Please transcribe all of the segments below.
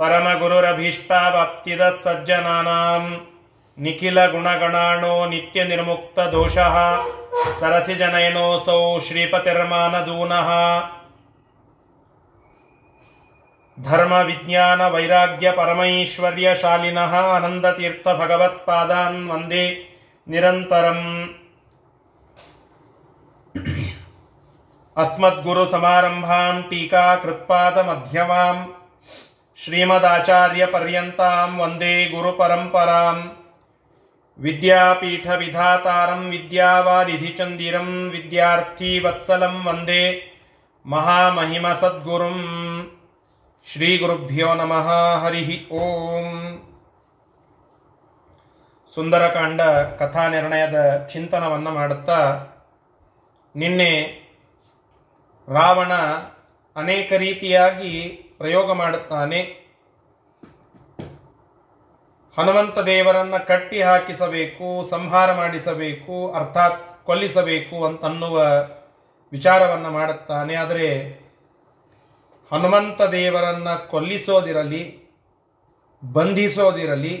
परमगुरुरभीष्टावाप्तिदः सज्जनानां निखिलगुणगणाणो नित्यनिर्मुक्तदोषः सरसिजनयनोऽसौ श्रीपतिर्मानदूनः धर्मविज्ञानवैराग्यपरमैश्वर्यशालिनः आनन्दतीर्थभगवत्पादान् वन्दे निरन्तरम् अस्मद्गुरुसमारम्भां टीकाकृत्पादमध्यमाम् श्रीमदाचार्यपर्यन्तां वन्दे गुरुपरम्पराम् विद्यापीठविधातारं विद्यावारिधिचन्दिरं विद्यार्थीवत्सलं वन्दे महामहिमसद्गुरुं ಶ್ರೀಗುರುಭ್ಯೋ ನಮಃ ಹರಿ ಓಂ ಸುಂದರಕಾಂಡ ಕಥಾ ನಿರ್ಣಯದ ಚಿಂತನವನ್ನು ಮಾಡುತ್ತಾ ನಿನ್ನೆ ರಾವಣ ಅನೇಕ ರೀತಿಯಾಗಿ ಪ್ರಯೋಗ ಮಾಡುತ್ತಾನೆ. ಹನುಮಂತ ದೇವರನ್ನ ಕಟ್ಟಿ ಹಾಕಿಸಬೇಕು, ಸಂಹಾರ ಮಾಡಿಸಬೇಕು, ಅರ್ಥಾತ್ ಕೊಲ್ಲಿಸಬೇಕು ಅಂತನ್ನುವ ವಿಚಾರವನ್ನು ಮಾಡುತ್ತಾನೆ. ಆದರೆ ಹನುಮಂತ ದೇವರನ್ನ ಕೊಲ್ಲಿಸೋದಿರಲಿ, ಬಂಧಿಸೋದಿರಲಿ,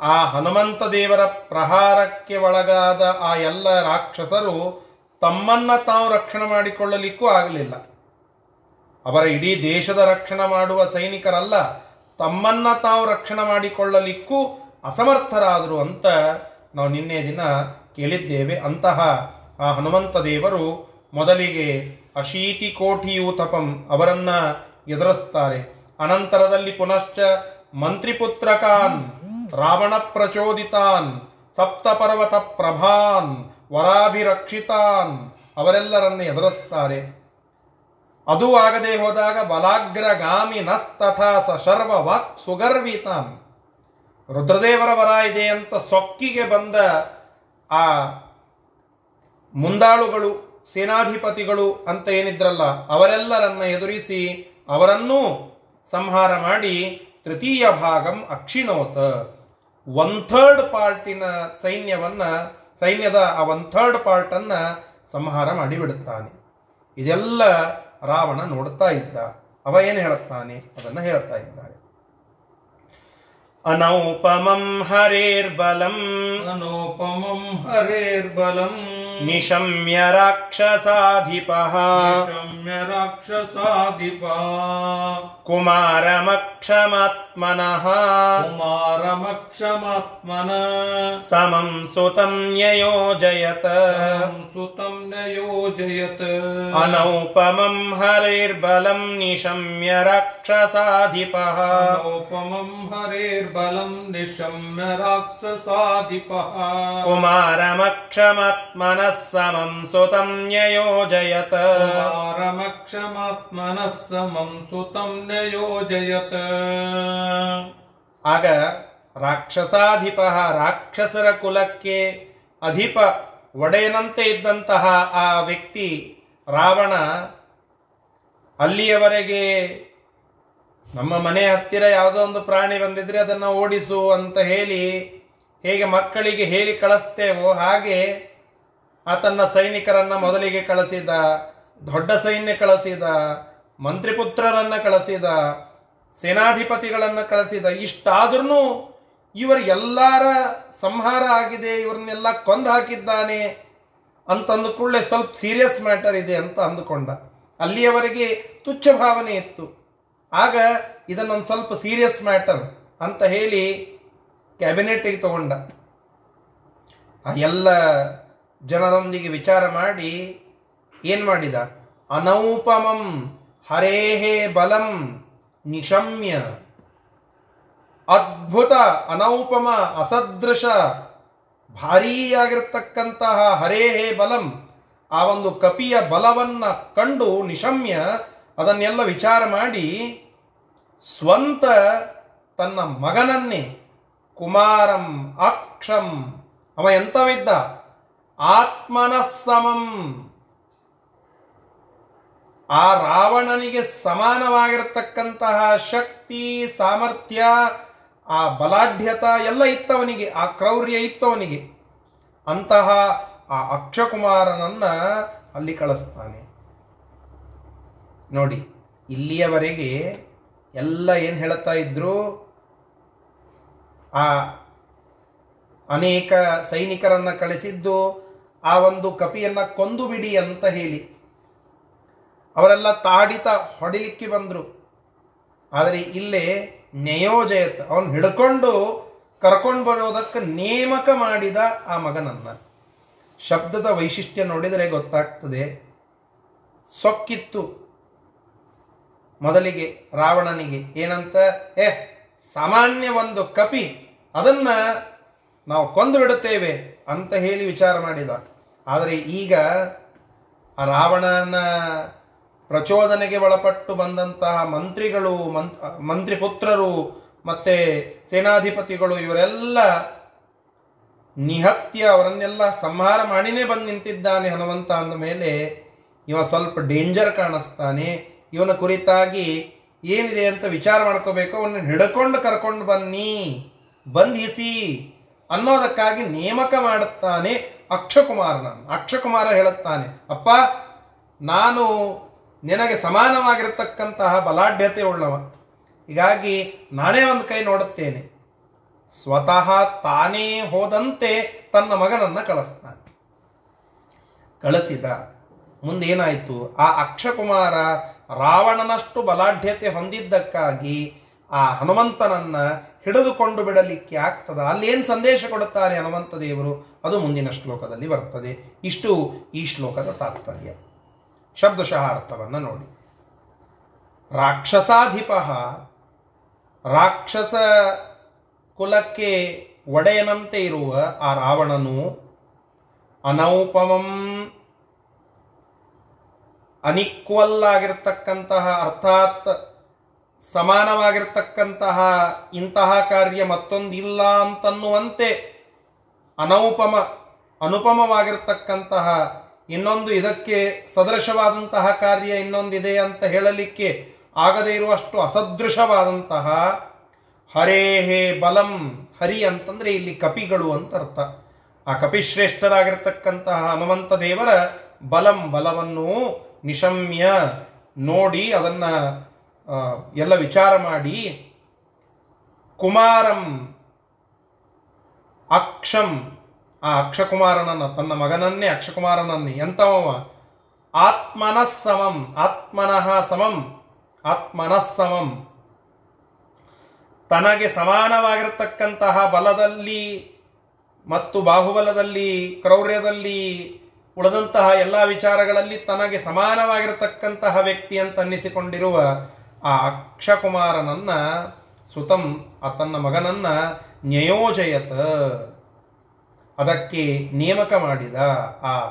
ಆ ಹನುಮಂತ ದೇವರ ಪ್ರಹಾರಕ್ಕೆ ಒಳಗಾದ ಆ ಎಲ್ಲ ರಾಕ್ಷಸರು ತಮ್ಮನ್ನ ತಾವು ರಕ್ಷಣೆ ಮಾಡಿಕೊಳ್ಳಲಿಕ್ಕೂ ಆಗಲಿಲ್ಲ. ಅವರ ಇಡೀ ದೇಶದ ರಕ್ಷಣೆ ಮಾಡುವ ಸೈನಿಕರಲ್ಲ, ತಮ್ಮನ್ನ ತಾವು ರಕ್ಷಣೆ ಮಾಡಿಕೊಳ್ಳಲಿಕ್ಕೂ ಅಸಮರ್ಥರಾದರು ಅಂತ ನಾವು ನಿನ್ನೆ ದಿನ ಕೇಳಿದ್ದೇವೆ. ಅಂತಹ ಆ ಹನುಮಂತ ದೇವರು ಮೊದಲಿಗೆ ಅಶೀತಿ ಕೋಟಿಯೂತಪಂ ಅವರನ್ನ ಎದುರಿಸ್ತಾರೆ. ಅನಂತರದಲ್ಲಿ ಪುನಶ್ಚ ಮಂತ್ರಿಪುತ್ರಕಾನ್ ರಾವಣ ಪ್ರಚೋದಿತಾನ್ ಸಪ್ತಪರ್ವತ ಪ್ರಭಾನ್, ವರಾಭಿರಕ್ಷಿತಾನ್ ಅವರೆಲ್ಲರನ್ನ ಎದುರಿಸ್ತಾರೆ. ಅದು ಆಗದೆ ಹೋದಾಗ ಬಲಾಗ್ರಗಾಮಿ ನಸ್ತಥಾ ಸ ಶರ್ವ ವಾಕ್ ಸುಗರ್ವಿತಾನ್ ರುದ್ರದೇವರ ವರ ಇದೆ ಅಂತ ಸೊಕ್ಕಿಗೆ ಬಂದ ಆ ಮುಂದಾಳುಗಳು, ಸೇನಾಧಿಪತಿಗಳು ಅಂತ ಏನಿದ್ರಲ್ಲ, ಅವರೆಲ್ಲರನ್ನ ಎದುರಿಸಿ ಅವರನ್ನೂ ಸಂಹಾರ ಮಾಡಿ ತೃತೀಯ ಭಾಗಂ ಅಕ್ಷಿಣೋತ. ಒನ್ ಥರ್ಡ್ ಪಾರ್ಟಿನ ಸೈನ್ಯವನ್ನ, ಸೈನ್ಯದ ಆ ಒನ್ ಥರ್ಡ್ ಪಾರ್ಟನ್ನ ಸಂಹಾರ ಮಾಡಿಬಿಡುತ್ತಾನೆ. ಇದೆಲ್ಲ ರಾವಣ ನೋಡ್ತಾ ಇದ್ದ. ಅವ ಏನು ಹೇಳುತ್ತಾನೆ? ಅದನ್ನು ಹೇಳ್ತಾ ಇದ್ದಾರೆ. ಅನೌಪಮಂ ಹರೇರ್ಬಲಂ. ಅನೋಪಮಂ ಹರೇರ್ಬಲಂ. निशम्य राक्षसाधिपः। निशम्य राक्षसाधिपः। कुमारमक्षमात्मनः। कुमारमक्षमात्मन। समं सुतं न्ययोजयत्। सुतं न्ययोजयत्। अनौपमं हरेर्बलं निशम्य राक्षसाधिपः। अनौपमं हरेर्बलं निशम्य राक्षसाधिपः। कुमारमक्षमात्मनः। ಕುಮಾರಮಕ್ಷಮಾತ್ಮನಃ ಸಮಂ ಸುತಂ ನ್ಯಯೋಜಯತ ಕುಮಾರಮಕ್ಷಮಾತ್ಮನಃ ಸಮಂ ಸುತಂ ನಯೋಜಯತ್ ಆಗ ರಾಕ್ಷಸಾಧಿಪ ರಾಕ್ಷಸರ ಕುಲಕ್ಕೆ ಅಧಿಪ ಒಡೆಯನಂತೆ ಇದ್ದಂತಹ ಆ ವ್ಯಕ್ತಿ ರಾವಣ ಅಲ್ಲಿಯವರೆಗೆ ನಮ್ಮ ಮನೆ ಹತ್ತಿರ ಯಾವುದೋ ಒಂದು ಪ್ರಾಣಿ ಬಂದಿದ್ರೆ ಅದನ್ನು ಓಡಿಸು ಅಂತ ಹೇಳಿ ಹೇಗೆ ಮಕ್ಕಳಿಗೆ ಹೇಳಿ ಕಳಿಸ್ತೇವೋ ಹಾಗೆ ಆತನ್ನ ಸೈನಿಕರನ್ನ ಮೊದಲಿಗೆ ಕಳಿಸಿದ, ದೊಡ್ಡ ಸೈನ್ಯ ಕಳಿಸಿದ, ಮಂತ್ರಿಪುತ್ರರನ್ನ ಕಳಿಸಿದ, ಸೇನಾಧಿಪತಿಗಳನ್ನ ಕಳಿಸಿದ ಇಷ್ಟಾದ್ರೂ ಇವರು ಎಲ್ಲರ ಸಂಹಾರ ಆಗಿದೆ, ಇವರನ್ನೆಲ್ಲ ಕೊಂದು ಹಾಕಿದ್ದಾನೆ ಅಂತಂದು ಕೂಡಲೇ ಸ್ವಲ್ಪ ಸೀರಿಯಸ್ ಮ್ಯಾಟರ್ ಇದೆ ಅಂತ ಅಂದುಕೊಂಡ. ಅಲ್ಲಿಯವರೆಗೆ ತುಚ್ಛ ಭಾವನೆ ಇತ್ತು. ಆಗ ಇದನ್ನೊಂದು ಸ್ವಲ್ಪ ಸೀರಿಯಸ್ ಮ್ಯಾಟರ್ ಅಂತ ಹೇಳಿ ಕ್ಯಾಬಿನೆಟ್ಗೆ ತಗೊಂಡ. ಆ ಎಲ್ಲ ಜನರೊಂದಿಗೆ ವಿಚಾರ ಮಾಡಿ ಏನು ಮಾಡಿದ? ಅನೌಪಮಂ ಹರೇಹೇ ಬಲಂ ನಿಶಮ್ಯ. ಅದ್ಭುತ ಅನೌಪಮ ಅಸದೃಶ ಭಾರೀಯಾಗಿರ್ತಕ್ಕಂತಹ ಹರೇಹೇ ಬಲಂ, ಆ ಒಂದು ಕಪಿಯ ಬಲವನ್ನ ಕಂಡು ನಿಶಮ್ಯ ಅದನ್ನೆಲ್ಲ ವಿಚಾರ ಮಾಡಿ, ಸ್ವಂತ ತನ್ನ ಮಗನನ್ನೇ ಕುಮಾರಂ ಅಕ್ಷಂ, ಅವ ಎಂತವಿದ್ದ ಸಮಂ ಆ ರಾವಣನಿಗೆ ಸಮಾನವಾಗಿರತಕ್ಕಂತಹ ಶಕ್ತಿ, ಸಾಮರ್ಥ್ಯ, ಆ ಬಲಾಢ್ಯತ ಎಲ್ಲ ಇತ್ತವನಿಗೆ, ಆ ಕ್ರೌರ್ಯ ಇತ್ತವನಿಗೆ. ಅಂತಹ ಆ ಅಕ್ಷಕುಮಾರನನ್ನ ಅಲ್ಲಿ ಕಳಿಸ್ತಾನೆ. ನೋಡಿ, ಇಲ್ಲಿಯವರೆಗೆ ಎಲ್ಲ ಏನು ಹೇಳ್ತಾ ಇದ್ರು? ಆ ಅನೇಕ ಸೈನಿಕರನ್ನ ಕಳಿಸಿದ್ದು ಆ ಒಂದು ಕಪಿಯನ್ನು ಕೊಂದು ಬಿಡಿ ಅಂತ ಹೇಳಿ ಅವರೆಲ್ಲ ತಾಡಿತ ಹೊಡಿಲಿಕ್ಕೆ ಬಂದರು. ಆದರೆ ಇಲ್ಲೇ ನಯೋಜಯತ್ ಅವನು ಹಿಡ್ಕೊಂಡು ಕರ್ಕೊಂಡು ಬರೋದಕ್ಕೆ ನೇಮಕ ಮಾಡಿದ ಆ ಮಗನನ್ನು. ಶಬ್ದದ ವೈಶಿಷ್ಟ್ಯ ನೋಡಿದರೆ ಗೊತ್ತಾಗ್ತದೆ. ಸೊಕ್ಕಿತ್ತು. ಮೊದಲಿಗೆ ರಾವಣನಿಗೆ, ಏನಂತ? ಏ, ಸಾಮಾನ್ಯ ಒಂದು ಕಪಿ, ಅದನ್ನ ನಾವು ಕೊಂದು ಬಿಡುತ್ತೇವೆ ಅಂತ ಹೇಳಿ ವಿಚಾರ ಮಾಡಿದ. ಆದರೆ ಈಗ ಆ ರಾವಣನ ಪ್ರಚೋದನೆಗೆ ಒಳಪಟ್ಟು ಬಂದಂತಹ ಮಂತ್ರಿಗಳು, ಮಂತ್ ಮಂತ್ರಿ ಪುತ್ರರು ಮತ್ತೆ ಸೇನಾಧಿಪತಿಗಳು, ಇವರೆಲ್ಲ ನಿಹತ್ಯ ಅವರನ್ನೆಲ್ಲ ಸಂಹಾರ ಮಾಡಿನೇ ಬಂದು ನಿಂತಿದ್ದಾನೆ ಹನುಮಂತ ಅಂದ ಮೇಲೆ ಇವ ಸ್ವಲ್ಪ ಡೇಂಜರ್ ಕಾಣಿಸ್ತಾನೆ. ಇವನ ಕುರಿತಾಗಿ ಏನಿದೆ ಅಂತ ವಿಚಾರ ಮಾಡ್ಕೋಬೇಕು. ಅವನ್ನ ಹಿಡ್ಕೊಂಡು ಕರ್ಕೊಂಡು ಬನ್ನಿ, ಬಂಧಿಸಿ ಅನ್ನೋದಕ್ಕಾಗಿ ನೇಮಕ ಮಾಡುತ್ತಾನೆ. ಅಕ್ಷಕುಮಾರನನ್ನು. ಅಕ್ಷಕುಮಾರ ಹೇಳುತ್ತಾನೆ, ಅಪ್ಪ, ನಾನು ನಿನಗೆ ಸಮಾನವಾಗಿರತಕ್ಕಂತಹ ಬಲಾಢ್ಯತೆ ಉಳ್ಳವ ಹೀಗಾಗಿ ನಾನೇ ಒಂದು ಕೈ ನೋಡುತ್ತೇನೆ. ಸ್ವತಃ ತಾನೇ ಹೋದಂತೆ ತನ್ನ ಮಗನನ್ನ ಕಳಿಸ್ತಾನೆ. ಕಳಿಸಿದ ಮುಂದೇನಾಯಿತು ಆ ಅಕ್ಷಕುಮಾರ ರಾವಣನಷ್ಟು ಬಲಾಢ್ಯತೆ ಹೊಂದಿದ್ದಕ್ಕಾಗಿ ಆ ಹನುಮಂತನನ್ನ ಹಿಡಿದುಕೊಂಡು ಬಿಡಲಿಕ್ಕೆ ಆಗ್ತದ? ಅಲ್ಲಿ ಏನು ಸಂದೇಶ ಕೊಡುತ್ತಾರೆ ಹನುಮಂತ ದೇವರು? ಅದು ಮುಂದಿನ ಶ್ಲೋಕದಲ್ಲಿ ಬರ್ತದೆ. ಇಷ್ಟು ಈ ಶ್ಲೋಕದ ತಾತ್ಪರ್ಯ. ಶಬ್ದಶಃ ಅರ್ಥವನ್ನು ನೋಡಿ. ರಾಕ್ಷಸಾಧಿಪ ರಾಕ್ಷಸ ಕುಲಕ್ಕೆ ಒಡೆಯನಂತೆ ಇರುವ ಆ ರಾವಣನು ಅನೌಪಮಂ ಅನಿಕ್ವಲ್ ಆಗಿರ್ತಕ್ಕಂತಹ ಅರ್ಥಾತ್ ಸಮಾನವಾಗಿರ್ತಕ್ಕಂತಹ ಇಂತಹ ಕಾರ್ಯ ಮತ್ತೊಂದಿಲ್ಲ ಅಂತನ್ನುವಂತೆ ಅನೌಪಮ, ಅನುಪಮವಾಗಿರ್ತಕ್ಕಂತಹ ಇನ್ನೊಂದು ಇದಕ್ಕೆ ಸದೃಶವಾದಂತಹ ಕಾರ್ಯ ಇನ್ನೊಂದಿದೆ ಅಂತ ಹೇಳಲಿಕ್ಕೆ ಆಗದೇ ಇರುವಷ್ಟು ಅಸದೃಶವಾದಂತಹ ಹರೇಹೇ ಬಲಂ, ಹರಿ ಅಂತಂದ್ರೆ ಇಲ್ಲಿ ಕಪಿಗಳು ಅಂತ ಅರ್ಥ ಆ ಕಪಿಶ್ರೇಷ್ಠರಾಗಿರ್ತಕ್ಕಂತಹ ಹನುಮಂತ ದೇವರ ಬಲಂ, ಬಲವನ್ನು ನಿಶಮ್ಯ ನೋಡಿ ಅದನ್ನ ಎಲ್ಲ ವಿಚಾರ ಮಾಡಿ ಕುಮಾರಂ ಅಕ್ಷಂ. ಆ ಅಕ್ಷಕುಮಾರನನ್ನ, ತನ್ನ ಮಗನನ್ನೇ ಅಕ್ಷಕುಮಾರನನ್ನೇ. ಎಂತವ ಆತ್ಮನ ಸಮಂ. ಆತ್ಮನಃ ಸಮಂ. ಆತ್ಮನಃ ಸಮಂ. ತನಗೆ ಸಮಾನವಾಗಿರತಕ್ಕಂತಹ ಬಲದಲ್ಲಿ ಮತ್ತು ಬಾಹುಬಲದಲ್ಲಿ, ಕ್ರೌರ್ಯದಲ್ಲಿ ಉಳಿದಂತಹ ಎಲ್ಲ ವಿಚಾರಗಳಲ್ಲಿ ತನಗೆ ಸಮಾನವಾಗಿರತಕ್ಕಂತಹ ವ್ಯಕ್ತಿ ಅಂತ ಅನ್ನಿಸಿಕೊಂಡಿರುವ ಆ ಅಕ್ಷಕುಮಾರನನ್ನ ಸುತಂ ತನ್ನ ಮಗನನ್ನ ನ್ಯಯೋಜಯತ. ಅದಕ್ಕೆ ನೇಮಕ ಮಾಡಿದ. ಆ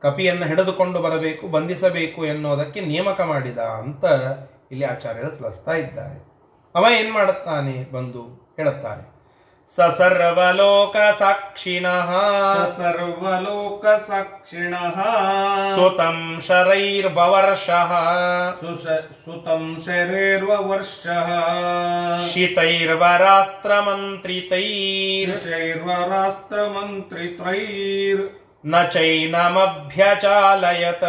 ಕಪಿಯನ್ನು ಹಿಡಿದುಕೊಂಡು ಬರಬೇಕು, ಬಂಧಿಸಬೇಕು ಎನ್ನುವುದಕ್ಕೆ ನೇಮಕ ಮಾಡಿದ ಅಂತ ಇಲ್ಲಿ ಆಚಾರ್ಯರು ತಿಳಿಸ್ತಾ ಇದ್ದಾರೆ. ಅವ ಏನ್ ಮಾಡುತ್ತಾನೆ? ಬಂದು ಹೇಳುತ್ತಾರೆ. सर्वलोकसाक्षिणः सर्वलोकसाक्षिणः सुतं शरैर्ववर्षः सुतं शरैर्ववर्षः शीतैर्वराष्ट्रमन्त्रितैर्शैर्वराष्ट्रमन्त्रित्रैर् न चैनमभ्यचालयत् न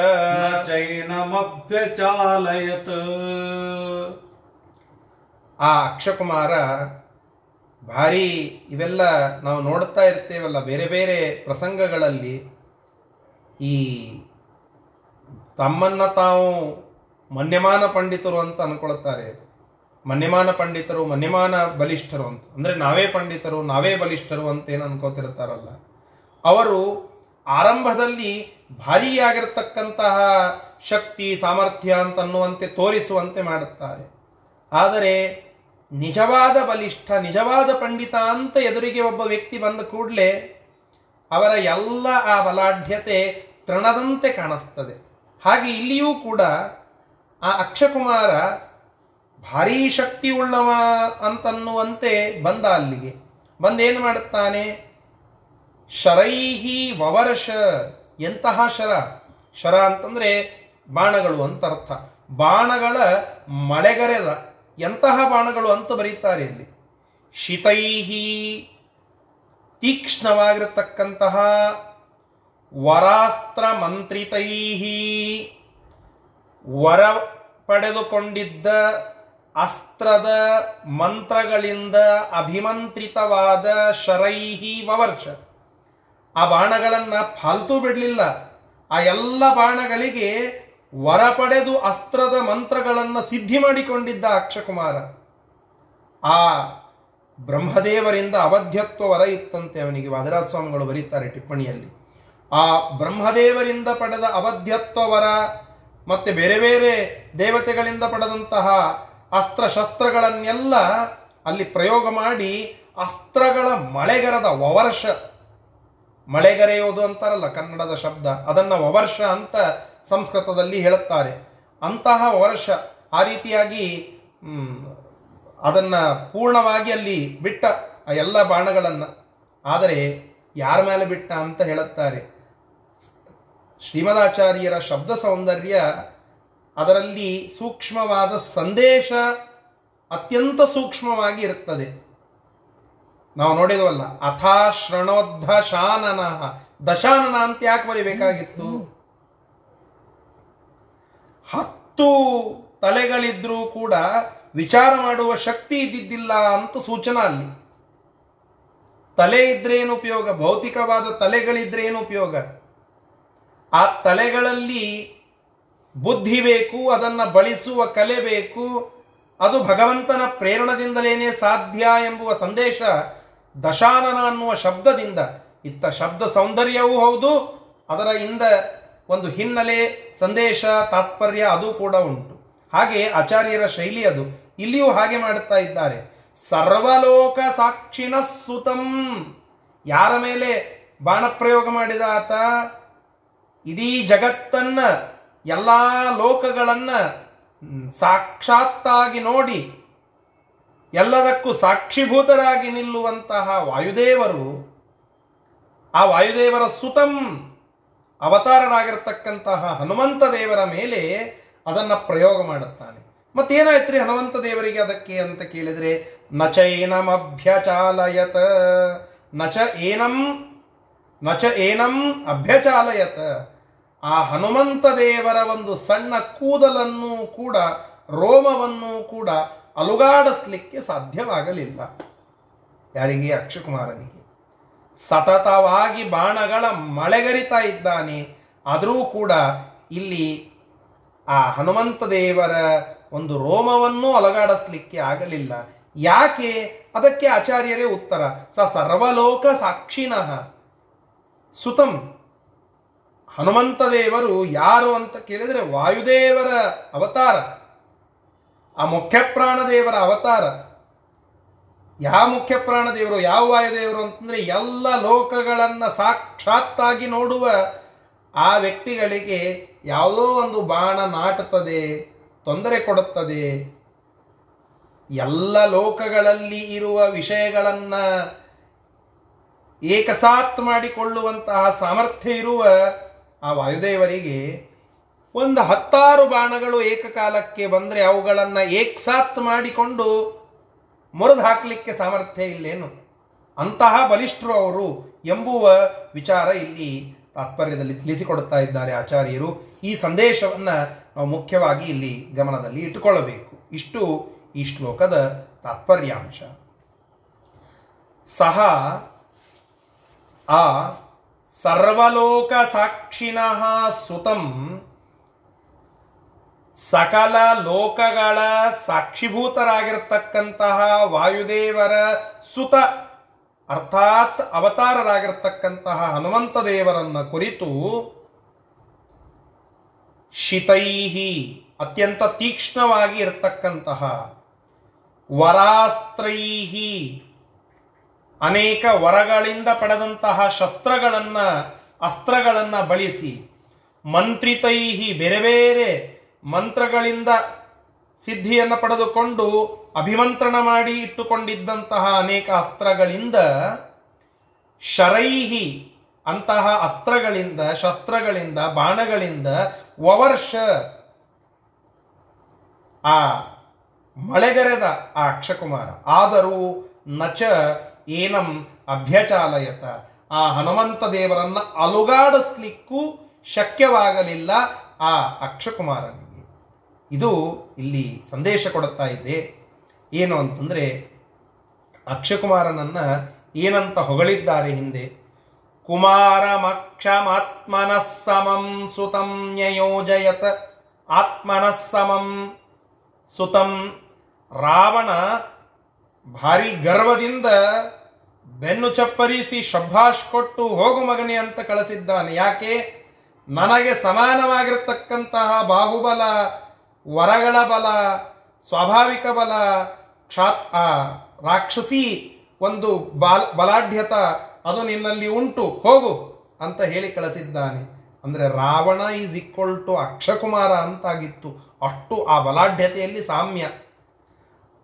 चैनमभ्यचालयत् आ अक्षकुमार ಭಾರಿ ಇವೆಲ್ಲ ನಾವು ನೋಡ್ತಾ ಇರ್ತೇವಲ್ಲ, ಬೇರೆ ಬೇರೆ ಪ್ರಸಂಗಗಳಲ್ಲಿ ಈ ತಮ್ಮನ್ನು ತಾವು ಮನ್ಯಮಾನ ಪಂಡಿತರು ಅಂತ ಅನ್ಕೊಳ್ತಾರೆ. ಮನ್ಯಮಾನ ಪಂಡಿತರು, ಮನ್ಯಮಾನ ಬಲಿಷ್ಠರು ಅಂತ. ಅಂದರೆ ನಾವೇ ಪಂಡಿತರು, ನಾವೇ ಬಲಿಷ್ಠರು ಅಂತ ಏನು ಅನ್ಕೋತಿರ್ತಾರಲ್ಲ. ಅವರು ಆರಂಭದಲ್ಲಿ ಭಾರಿಯಾಗಿರ್ತಕ್ಕಂತಹ ಶಕ್ತಿ, ಸಾಮರ್ಥ್ಯ ಅಂತ ಅನ್ನುವಂತೆ ತೋರಿಸುವಂತೆ ಮಾಡುತ್ತಾರೆ. ಆದರೆ ನಿಜವಾದ ಬಲಿಷ್ಠ, ನಿಜವಾದ ಪಂಡಿತ ಅಂತ ಎದುರಿಗೆ ಒಬ್ಬ ವ್ಯಕ್ತಿ ಬಂದ ಕೂಡಲೇ ಅವರ ಎಲ್ಲ ಆ ಬಲಾಢ್ಯತೆ ತೃಣದಂತೆ ಕಾಣಿಸ್ತದೆ. ಹಾಗೆ ಇಲ್ಲಿಯೂ ಕೂಡ ಆ ಅಕ್ಷಕುಮಾರ ಭಾರೀ ಶಕ್ತಿ ಉಳ್ಳವ ಅಂತನ್ನುವಂತೆ ಬಂದ ಅಲ್ಲಿಗೆ. ಬಂದೇನು ಮಾಡುತ್ತಾನೆ? ಶರೈಹಿ ವವರಶ ಎಂತಹ ಶರ? ಶರ ಅಂತಂದ್ರೆ ಬಾಣಗಳು ಅಂತ ಅರ್ಥ. ಬಾಣಗಳ ಮಳೆಗರೆದ ಎಂತಹ ಬಾಣಗಳು ಅಂತ ಬರೀತಾರೆ ಇಲ್ಲಿ. ಶಿತೈಹಿ ತೀಕ್ಷ್ಣವಾಗಿರತಕ್ಕಂತಹ ವರಾಸ್ತ್ರ ಮಂತ್ರಿತೈಹಿ ವರ ಪಡೆದುಕೊಂಡಿದ್ದ ಅಸ್ತ್ರದ ಮಂತ್ರಗಳಿಂದ ಅಭಿಮಂತ್ರಿತವಾದ ಶರೈಹಿ ವವರ್ಷ. ಆ ಬಾಣಗಳನ್ನು ಫಾಲ್ತು ಬಿಡಲಿಲ್ಲ. ಆ ಎಲ್ಲ ಬಾಣಗಳಿಗೆ ವರ ಪಡೆದು ಅಸ್ತ್ರದ ಮಂತ್ರಗಳನ್ನು ಸಿದ್ಧಿ ಮಾಡಿಕೊಂಡಿದ್ದ ಅಕ್ಷಕುಮಾರ. ಆ ಬ್ರಹ್ಮದೇವರಿಂದ ಅವಧ್ಯತ್ವ ವರ ಇತ್ತಂತೆ ಅವನಿಗೆ ವಾದರಾಸ್ವಾಮಿಗಳು ಬರೀತಾರೆ ಟಿಪ್ಪಣಿಯಲ್ಲಿ. ಆ ಬ್ರಹ್ಮದೇವರಿಂದ ಪಡೆದ ಅವಧ್ಯತ್ವ ವರ ಮತ್ತೆ ಬೇರೆ ಬೇರೆ ದೇವತೆಗಳಿಂದ ಪಡೆದಂತಹ ಅಸ್ತ್ರಶಸ್ತ್ರಗಳನ್ನೆಲ್ಲ ಅಲ್ಲಿ ಪ್ರಯೋಗ ಮಾಡಿ ಅಸ್ತ್ರಗಳ ಮಳೆಗರದ ವವರ್ಷ. ಮಳೆಗರೆಯೋದು ಅಂತಾರಲ್ಲ ಕನ್ನಡದ ಶಬ್ದ. ಅದನ್ನ ವವರ್ಷ ಅಂತ ಸಂಸ್ಕೃತದಲ್ಲಿ ಹೇಳುತ್ತಾರೆ. ಅಂತಹ ವರ್ಷ ಆ ರೀತಿಯಾಗಿ ಅದನ್ನು ಪೂರ್ಣವಾಗಿ ಅಲ್ಲಿ ಬಿಟ್ಟ ಆ ಎಲ್ಲ ಬಾಣಗಳನ್ನು. ಆದರೆ ಯಾರ ಮೇಲೆ ಬಿಟ್ಟ ಅಂತ ಹೇಳುತ್ತಾರೆ. ಶ್ರೀಮದಾಚಾರ್ಯರ ಶಬ್ದ ಸೌಂದರ್ಯ ಅದರಲ್ಲಿ ಸೂಕ್ಷ್ಮವಾದ ಸಂದೇಶ ಅತ್ಯಂತ ಸೂಕ್ಷ್ಮವಾಗಿ ಇರುತ್ತದೆ. ನಾವು ನೋಡಿದವಲ್ಲ ಅಥಾ ಶೃಣೋದ್ಧ ಶಾನನ ದಶಾನನ ಅಂತ ಯಾಕೆ ಬರಿಬೇಕಾಗಿತ್ತು? ಹತ್ತು ತಲೆಗಳಿದ್ರೂ ಕೂಡ ವಿಚಾರ ಮಾಡುವ ಶಕ್ತಿ ಇದ್ದಿದ್ದಿಲ್ಲ ಅಂತ ಸೂಚನಾ ಅಲ್ಲಿ. ತಲೆ ಇದ್ರೇನು ಉಪಯೋಗ? ಭೌತಿಕವಾದ ತಲೆಗಳಿದ್ರೇನು ಉಪಯೋಗ? ಆ ತಲೆಗಳಲ್ಲಿ ಬುದ್ಧಿ ಬೇಕು, ಅದನ್ನು ಬಳಸುವ ಕಲೆ ಬೇಕು, ಅದು ಭಗವಂತನ ಪ್ರೇರಣದಿಂದಲೇನೆ ಸಾಧ್ಯ ಎಂಬುವ ಸಂದೇಶ ದಶಾನನ ಅನ್ನುವ ಶಬ್ದದಿಂದ, ಇತ್ತ ಶಬ್ದ ಸೌಂದರ್ಯವೂ ಹೌದು, ಅದರ ಇಂದ ಒಂದು ಹಿನ್ನೆಲೆ, ಸಂದೇಶ, ತಾತ್ಪರ್ಯ ಅದು ಕೂಡ ಉಂಟು. ಹಾಗೆ ಆಚಾರ್ಯರ ಶೈಲಿ ಅದು. ಇಲ್ಲಿಯೂ ಹಾಗೆ ಮಾಡುತ್ತಾ ಇದ್ದಾರೆ. ಸರ್ವಲೋಕ ಸಾಕ್ಷಿನ ಸುತಂ ಯಾರ ಮೇಲೆ ಬಾಣ ಪ್ರಯೋಗ ಮಾಡಿದ ಆತ? ಇಡೀ ಜಗತ್ತನ್ನ, ಎಲ್ಲ ಲೋಕಗಳನ್ನ ಸಾಕ್ಷಾತ್ತಾಗಿ ನೋಡಿ, ಎಲ್ಲದಕ್ಕೂ ಸಾಕ್ಷಿಭೂತರಾಗಿ ನಿಲ್ಲುವಂತಹ ವಾಯುದೇವರು, ಆ ವಾಯುದೇವರ ಸುತಂ. ಅವತಾರನಾಗಿರ್ತಕ್ಕಂತಹ ಹನುಮಂತ ದೇವರ ಮೇಲೆ ಅದನ್ನು ಪ್ರಯೋಗ ಮಾಡುತ್ತಾನೆ. ಮತ್ತೇನಾಯ್ತ್ರಿ ಹನುಮಂತ ದೇವರಿಗೆ ಅದಕ್ಕೆ ಅಂತ ಕೇಳಿದ್ರೆ, ನಚ ಏನಂ ಅಭ್ಯಚಾಲಯತ, ನಚ ಏನಂ ನಚ ಏನಂ ಅಭ್ಯಚಾಲಯತ. ಆ ಹನುಮಂತ ದೇವರ ಒಂದು ಸಣ್ಣ ಕೂದಲನ್ನು ಕೂಡ, ರೋಮವನ್ನು ಕೂಡ ಅಲುಗಾಡಿಸ್ಲಿಕ್ಕೆ ಸಾಧ್ಯವಾಗಲಿಲ್ಲ. ಯಾರಿಗೆ? ಅಕ್ಷಕುಮಾರನಿಗೆ. ಸತತವಾಗಿ ಬಾಣಗಳ ಮಳೆಗರಿತಾ ಇದ್ದಾನೆ. ಆದರೂ ಕೂಡ ಇಲ್ಲಿ ಆ ಹನುಮಂತ ದೇವರ ಒಂದು ರೋಮವನ್ನು ಅಲಗಾಡಿಸ್ಲಿಕ್ಕೆ ಆಗಲಿಲ್ಲ. ಯಾಕೆ? ಅದಕ್ಕೆ ಆಚಾರ್ಯರೇ ಉತ್ತರ. ಸ ಸರ್ವಲೋಕ ಸಾಕ್ಷಿಣಃ ಸುತಂ. ಹನುಮಂತ ದೇವರು ಯಾರು ಅಂತ ಕೇಳಿದರೆ ವಾಯುದೇವರ ಅವತಾರ. ಆ ಮುಖ್ಯ ಪ್ರಾಣದೇವರ ಅವತಾರ. ಯಾವ ಮುಖ್ಯ ಪ್ರಾಣದೇವರು, ಯಾವ ವಾಯುದೇವರು ಅಂತಂದ್ರೆ ಎಲ್ಲ ಲೋಕಗಳನ್ನು ಸಾಕ್ಷಾತ್ತಾಗಿ ನೋಡುವ ಆ ವ್ಯಕ್ತಿಗಳಿಗೆ ಯಾವುದೋ ಒಂದು ಬಾಣ ನಾಟುತ್ತದೆ, ತೊಂದರೆ ಕೊಡುತ್ತದೆ. ಎಲ್ಲ ಲೋಕಗಳಲ್ಲಿ ಇರುವ ವಿಷಯಗಳನ್ನು ಏಕಸಾತ್ ಮಾಡಿಕೊಳ್ಳುವಂತಹ ಸಾಮರ್ಥ್ಯ ಇರುವ ಆ ವಾಯುದೇವರಿಗೆ ಒಂದು ಹತ್ತಾರು ಬಾಣಗಳು ಏಕಕಾಲಕ್ಕೆ ಬಂದರೆ ಅವುಗಳನ್ನು ಏಕಸಾತ್ ಮಾಡಿಕೊಂಡು ಮುರಿದು ಹಾಕಲಿಕ್ಕೆ ಸಾಮರ್ಥ್ಯ ಇಲ್ಲೇನು? ಅಂತಹ ಬಲಿಷ್ಠರು ಅವರು ಎಂಬುವ ವಿಚಾರ ಇಲ್ಲಿ ತಾತ್ಪರ್ಯದಲ್ಲಿ ತಿಳಿಸಿಕೊಡುತ್ತಾ ಇದ್ದಾರೆ ಆಚಾರ್ಯರು. ಈ ಸಂದೇಶವನ್ನ ಮುಖ್ಯವಾಗಿ ಇಲ್ಲಿ ಗಮನದಲ್ಲಿ ಇಟ್ಟುಕೊಳ್ಳಬೇಕು. ಇಷ್ಟು ಈ ಶ್ಲೋಕದ ತಾತ್ಪರ್ಯಾಂಶ. ಸಹ ಆ ಸರ್ವಲೋಕ ಸಾಕ್ಷಿಣ ಸುತಂ ಸಕಲ ಲೋಕಗಳ ಸಾಕ್ಷಿಭೂತರಾಗಿರ್ತಕ್ಕಂತಹ ವಾಯುದೇವರ ಸುತ, ಅರ್ಥಾತ್ ಅವತಾರರಾಗಿರ್ತಕ್ಕಂತಹ ಹನುಮಂತ ದೇವರನ್ನ ಕುರಿತು ಶಿತೈಹಿ ಅತ್ಯಂತ ತೀಕ್ಷ್ಣವಾಗಿ ಇರತಕ್ಕಂತಹ ವರಾಸ್ತ್ರೈಹಿ ಅನೇಕ ವರಗಳಿಂದ ಪಡೆದಂತಹ ಶಸ್ತ್ರಗಳನ್ನು, ಅಸ್ತ್ರಗಳನ್ನು ಬಳಸಿ ಮಂತ್ರಿತೈಹಿ ಬೇರೆ ಬೇರೆ ಮಂತ್ರಗಳಿಂದ ಸಿದ್ಧಿಯನ್ನು ಪಡೆದುಕೊಂಡು ಅಭಿಮಂತ್ರಣ ಮಾಡಿ ಇಟ್ಟುಕೊಂಡಿದ್ದಂತಹ ಅನೇಕ ಅಸ್ತ್ರಗಳಿಂದ ಶರೈಹಿ ಅಂತಹ ಅಸ್ತ್ರಗಳಿಂದ, ಶಸ್ತ್ರಗಳಿಂದ, ಬಾಣಗಳಿಂದ ವವರ್ಷ ಆ ಮಳೆಗರೆದ ಆ ಅಕ್ಷಕುಮಾರ. ಆದರೂ ನಚ ಏನಂ ಅಭ್ಯಚಾಲಯತ. ಆ ಹನುಮಂತ ದೇವರನ್ನ ಅಲುಗಾಡಿಸ್ಲಿಕ್ಕೂ ಶಕ್ಯವಾಗಲಿಲ್ಲ ಆ ಅಕ್ಷಕುಮಾರನಿಗೆ. ಇದು ಇಲ್ಲಿ ಸಂದೇಶ ಕೊಡುತ್ತಾ ಇದೆ. ಏನು ಅಂತಂದರೆ ಅಕ್ಷಕುಮಾರನನ್ನು ಏನಂತ ಹೊಗಳಿದ್ದಾರೆ ಹಿಂದೆ? ಕುಮಾರಮಕ್ಷಮಾತ್ಮನಃ ಸಮಂ ಸುತಂ ನ್ಯಯೋಜಯತ. ಆತ್ಮನಃ ಸಮಂ ಸುತಂ. ರಾವಣ ಭಾರಿ ಗರ್ವದಿಂದ ಬೆನ್ನು ಚಪ್ಪರಿಸಿ ಶಭಾಷ್ ಕೊಟ್ಟು, ಹೋಗು ಮಗನೇ ಅಂತ ಕಳಿಸಿದ್ದಾನೆ. ಯಾಕೆ? ನನಗೆ ಸಮಾನವಾಗಿರತಕ್ಕಂತಹ ಬಾಹುಬಲ ವರಗಳ ಬಲ, ಸ್ವಾಭಾವಿಕ ಬಲ ಕ್ಷಾತ್ ಆ, ರಾಕ್ಷಸಿ ಒಂದು ಬಾಲ್, ಬಲಾಢ್ಯತ, ಅದು ನಿನ್ನಲ್ಲಿ ಉಂಟು, ಹೋಗು ಅಂತ ಹೇಳಿ ಕಳಿಸಿದ್ದಾನೆ. ಅಂದರೆ Ravana is equal to Akshakumara ಅಂತಾಗಿತ್ತು. ಅಷ್ಟು ಆ ಬಲಾಢ್ಯತೆಯಲ್ಲಿ ಸಾಮ್ಯ.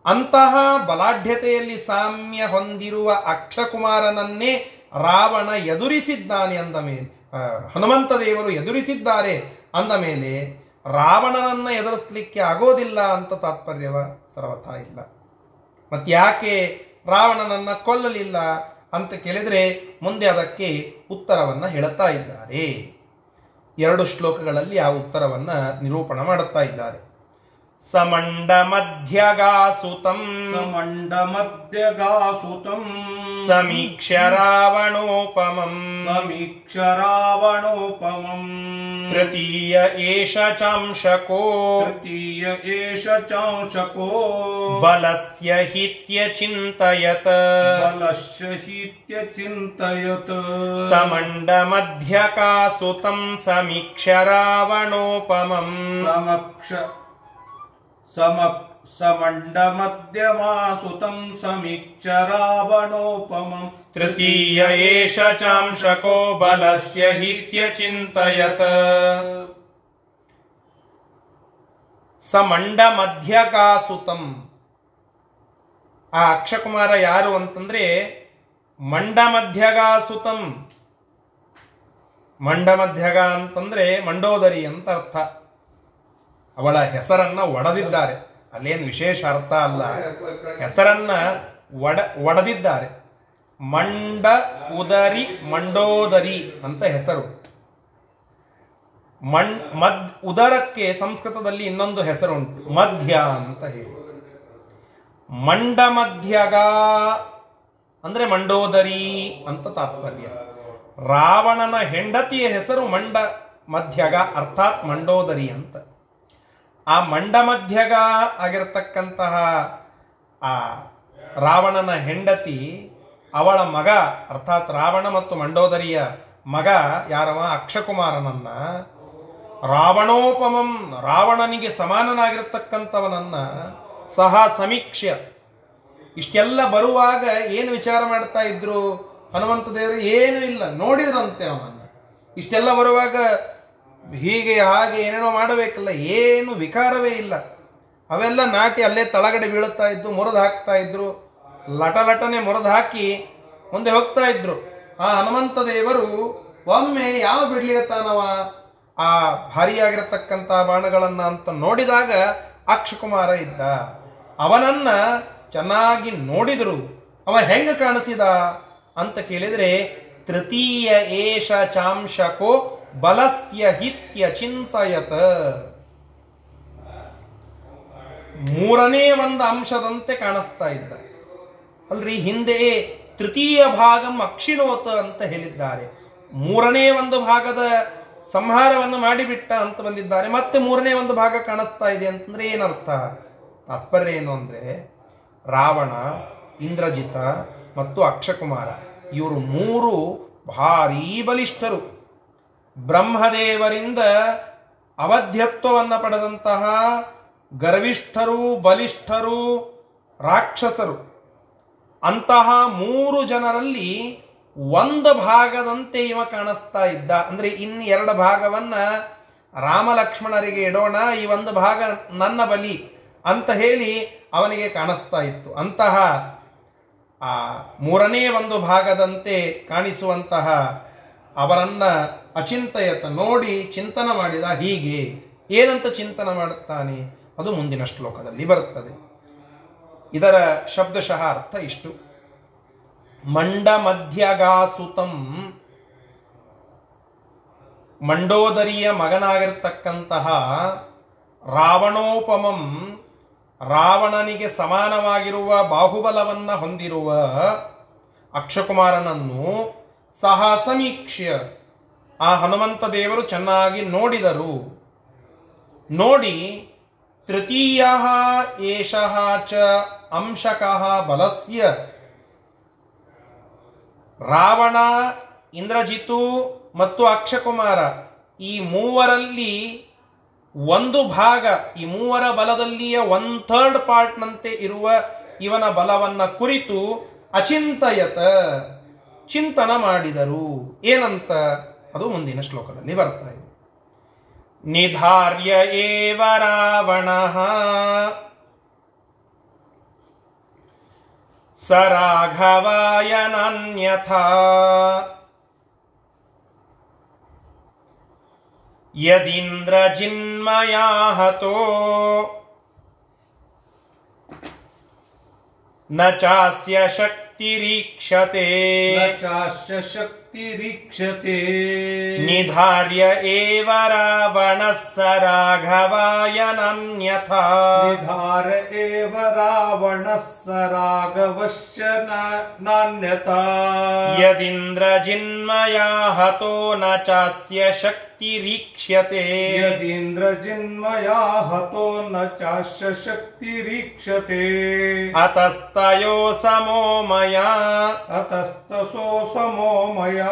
ಅಂತಹ ಬಲಾಢ್ಯತೆಯಲ್ಲಿ ಸಾಮ್ಯ ಹೊಂದಿರುವ ಅಕ್ಷಕುಮಾರನನ್ನೇ ರಾವಣ ಎದುರಿಸಿದ್ದಾನೆ ಅಂದ ಮೇಲೆ ಹನುಮಂತ ದೇವರು ಎದುರಿಸಿದ್ದಾರೆ ಅಂದ ಮೇಲೆ ರಾವಣನನ್ನ ಎದುರಿಸಲಿಕ್ಕೆ ಆಗೋದಿಲ್ಲ ಅಂತ ತಾತ್ಪರ್ಯವ ಸರ್ವಥ ಇಲ್ಲ. ಮತ್ತೆ ಯಾಕೆ ರಾವಣನನ್ನ ಕೊಲ್ಲಲಿಲ್ಲ ಅಂತ ಕೇಳಿದರೆ ಮುಂದೆ ಅದಕ್ಕೆ ಉತ್ತರವನ್ನು ಹೇಳುತ್ತಾ ಇದ್ದಾರೆ. ಎರಡು ಶ್ಲೋಕಗಳಲ್ಲಿ ಆ ಉತ್ತರವನ್ನು ನಿರೂಪಣ ಮಾಡುತ್ತಾ ಇದ್ದಾರೆ. समण्डमध्यगासुतम्। समण्डमध्यगासुतम्। समीक्ष रावणोपमम्। समीक्ष रावणोपमम्। तृतीय एष चांशको। तृतीय एष चांशको। बलस्य हित्यचिन्तयत् बलस्य हित्यचिन्तयत् समण्डमध्यकासुतम् समीक्ष रावणोपमम्। समक्ष समक् समण्डमध्यमासुतम् समीक्ष रावणोपमम् ತೃತೀಯ ಏಷ ಚಾಂಶಕೋ ಬಲಸ್ಯ ಹಿತ್ಯ ಚಿಂತಯತ ಸಮಂಡ ಮಧ್ಯಕಾಸುತಂ ಆ ಅಕ್ಷಕುಮಾರ ಯಾರು ಅಂತಂದ್ರೆ ಮಂಡ ಮಧ್ಯಗಾಸುತಂ ಮಂಡ ಮಧ್ಯಗ ಅಂತಂದ್ರೆ ಮಂಡೋದರಿ ಅಂತ ಅರ್ಥ ಅವಳ ಹೆಸರನ್ನ ಒಡೆದಿದ್ದಾರೆ. ಅಲ್ಲೇನು ವಿಶೇಷ ಅರ್ಥ ಅಲ್ಲ. ಹೆಸರನ್ನ ಒಡ, ಒಡೆದಿದ್ದಾರೆ. ಮಂಡ ಉದರಿ ಮಂಡೋದರಿ ಅಂತ ಹೆಸರು. ಮಣ್, ಮದ್ ಉದರಕ್ಕೆ ಸಂಸ್ಕೃತದಲ್ಲಿ ಇನ್ನೊಂದು ಹೆಸರು ಉಂಟು ಮಧ್ಯ ಅಂತ ಹೇಳಿ. ಮಂಡ ಮಧ್ಯಗ ಅಂದ್ರೆ ಮಂಡೋದರಿ ಅಂತ ತಾತ್ಪರ್ಯ. ರಾವಣನ ಹೆಂಡತಿಯ ಹೆಸರು ಮಂಡ ಮಧ್ಯಗ, ಅರ್ಥಾತ್ ಮಂಡೋದರಿ ಅಂತ. ಆ ಮಂಡ ಮಧ್ಯಗ ಆಗಿರತಕ್ಕಂತಹ ಆ ರಾವಣನ ಹೆಂಡತಿ, ಅವಳ ಮಗ, ಅರ್ಥಾತ್ ರಾವಣ ಮತ್ತು ಮಂಡೋದರಿಯ ಮಗ ಯಾರವ? ಅಕ್ಷಕುಮಾರನನ್ನ. ರಾವಣೋಪಮಂ, ರಾವಣನಿಗೆ ಸಮಾನನಾಗಿರ್ತಕ್ಕಂಥವನನ್ನ ಸಹ ಸಮೀಕ್ಷ್ಯ. ಇಷ್ಟೆಲ್ಲ ಬರುವಾಗ ಏನು ವಿಚಾರ ಮಾಡ್ತಾ ಇದ್ರು? ಹನುಮಂತ ದೇವರು, ಏನು ಇಲ್ಲ. ನೋಡಿದ್ರಂತೆ ಅವನನ್ನ. ಇಷ್ಟೆಲ್ಲ ಬರುವಾಗ ಹೀಗೆ ಹಾಗೆ ಏನೇನೋ ಮಾಡಬೇಕಲ್ಲ, ಏನು ವಿಕಾರವೇ ಇಲ್ಲ. ಅವೆಲ್ಲ ನಾಟಿ ಅಲ್ಲೇ ತಳಗಡೆ ಬೀಳುತ್ತಾ ಇದ್ದು, ಮುರಿದು ಹಾಕ್ತಾ ಇದ್ರು. ಲಟ ಲಟನೆ ಮುರಿದು ಹಾಕಿ ಮುಂದೆ ಹೋಗ್ತಾ ಇದ್ರು. ಆ ಹನುಮಂತ ದೇವರು, ಒಮ್ಮೆ ಯಾವ ಬಿಡ್ಲಿಗತ್ತಾನವ ಆ ಭಾರಿಯಾಗಿರತಕ್ಕಂತ ಬಾಣಗಳನ್ನು ಅಂತ ನೋಡಿದಾಗ ಅಕ್ಷಕುಮಾರ ಇದ್ದ. ಅವನನ್ನ ಚೆನ್ನಾಗಿ ನೋಡಿದರು. ಅವ ಹೆಂಗ ಕಾಣಿಸಿದ ಅಂತ ಕೇಳಿದರೆ, ತೃತೀಯ ಏಷ ಚಾಂಶಕೋ ಬಲಸ್ಯ ಹಿತ್ಯ ಚಿಂತಯತ. ಮೂರನೇ ಒಂದು ಅಂಶದಂತೆ ಕಾಣಿಸ್ತಾ ಇದ್ದ. ಅಲ್ರಿ ಹಿಂದೆ ತೃತೀಯ ಭಾಗಂ ಅಕ್ಷಿಣೋತ ಅಂತ ಹೇಳಿದ್ದಾರೆ. ಮೂರನೇ ಒಂದು ಭಾಗದ ಸಂಹಾರವನ್ನು ಮಾಡಿಬಿಟ್ಟ ಅಂತ ಬಂದಿದ್ದಾರೆ. ಮತ್ತೆ ಮೂರನೇ ಒಂದು ಭಾಗ ಕಾಣಿಸ್ತಾ ಇದೆ ಅಂತಂದ್ರೆ ಏನರ್ಥ? ತಾತ್ಪರ್ಯ ಏನು ಅಂದ್ರೆ, ರಾವಣ, ಇಂದ್ರಜಿತ ಮತ್ತು ಅಕ್ಷಕುಮಾರ, ಇವರು ಮೂರು ಭಾರೀ ಬಲಿಷ್ಠರು. ಬ್ರಹ್ಮದೇವರಿಂದ ಅವಧ್ಯತ್ವವನ್ನು ಪಡೆದಂತಹ ಗರ್ವಿಷ್ಠರು, ಬಲಿಷ್ಠರು, ರಾಕ್ಷಸರು, ಅಂತಹ ಮೂರು ಜನರಲ್ಲಿ ಒಂದು ಭಾಗದಂತೆ ಇವ ಕಾಣಿಸ್ತಾ ಇದ್ದ. ಅಂದರೆ ಇನ್ನು ಎರಡು ಭಾಗವನ್ನು ರಾಮಲಕ್ಷ್ಮಣರಿಗೆ ಇಡೋಣ, ಈ ಒಂದು ಭಾಗ ನನ್ನ ಬಲಿ ಅಂತ ಹೇಳಿ ಅವನಿಗೆ ಕಾಣಿಸ್ತಾ ಇತ್ತು. ಅಂತಹ, ಆ ಮೂರನೇ ಒಂದು ಭಾಗದಂತೆ ಕಾಣಿಸುವಂತಹ ಅವರನ್ನ ಅಚಿಂತಯತ ನೋಡಿ ಚಿಂತನ ಮಾಡಿದ ಹೀಗೆ. ಏನಂತ ಚಿಂತನ ಮಾಡುತ್ತಾನೆ? ಅದು ಮುಂದಿನ ಶ್ಲೋಕದಲ್ಲಿ ಬರುತ್ತದೆ. ಇದರ ಶಬ್ದಶಃ ಅರ್ಥ ಇಷ್ಟು. ಮಂಡ ಮಧ್ಯಗಾಸುತಂ ಮಂಡೋದರಿಯ ಮಗನಾಗಿರ್ತಕ್ಕಂತಹ ರಾವಣೋಪಮಂ ರಾವಣನಿಗೆ ಸಮಾನವಾಗಿರುವ ಬಾಹುಬಲವನ್ನು ಹೊಂದಿರುವ ಅಕ್ಷಕುಮಾರನನ್ನು ಸಹ ಸಮೀಕ್ಷ್ಯ ಆ ಹನುಮಂತ ದೇವರು ಚೆನ್ನಾಗಿ ನೋಡಿದರು. ನೋಡಿ, ತೃತೀಯ ಏಷಃ ಚ ಅಂಶಕಃ ಬಲಸ್ಯ. ರಾವಣ ಇಂದ್ರಜಿತು ಮತ್ತು ಅಕ್ಷಕುಮಾರ ಈ ಮೂವರಲ್ಲಿ ಒಂದು ಭಾಗ, ಈ ಮೂವರ ಬಲದಲ್ಲಿಯ ಒನ್ ಥರ್ಡ್ ಪಾರ್ಟ್ನಂತೆ ಇರುವ ಇವನ ಬಲವನ್ನ ಕುರಿತು ಅಚಿಂತಯತ ಚಿಂತನ ಮಾಡಿದರು. ಏನಂತ? ಅದು ಮುಂದಿನ ಶ್ಲೋಕದಲ್ಲಿ ಬರ್ತಾ ಇದೆ ನಿಧಾರ್ಯ ಏವ ರಾವಣ ಸ ರಾಘವಾಯ ನಾನ್ಯಥಾ ಯದೀಂದ್ರಜಿನ್ಮಯಾ ಹತೋ ನ ಚಾಸ್ಯ ಶಕ್ತಿರೀಕ್ಷತೆ न चास्य निधार्य एव रावणः स राघवाय नान्यथा निधार एव रावणः स राघवश्च नान्यथा। यदिन्द्रजिन्मया हतो न चास्य शक्तिरीक्ष्यते। यदीन्द्रजिन्मया हतो न चास्य शक्तिरीक्षते अतस्तयो समो मया। अतस्तसो समो मया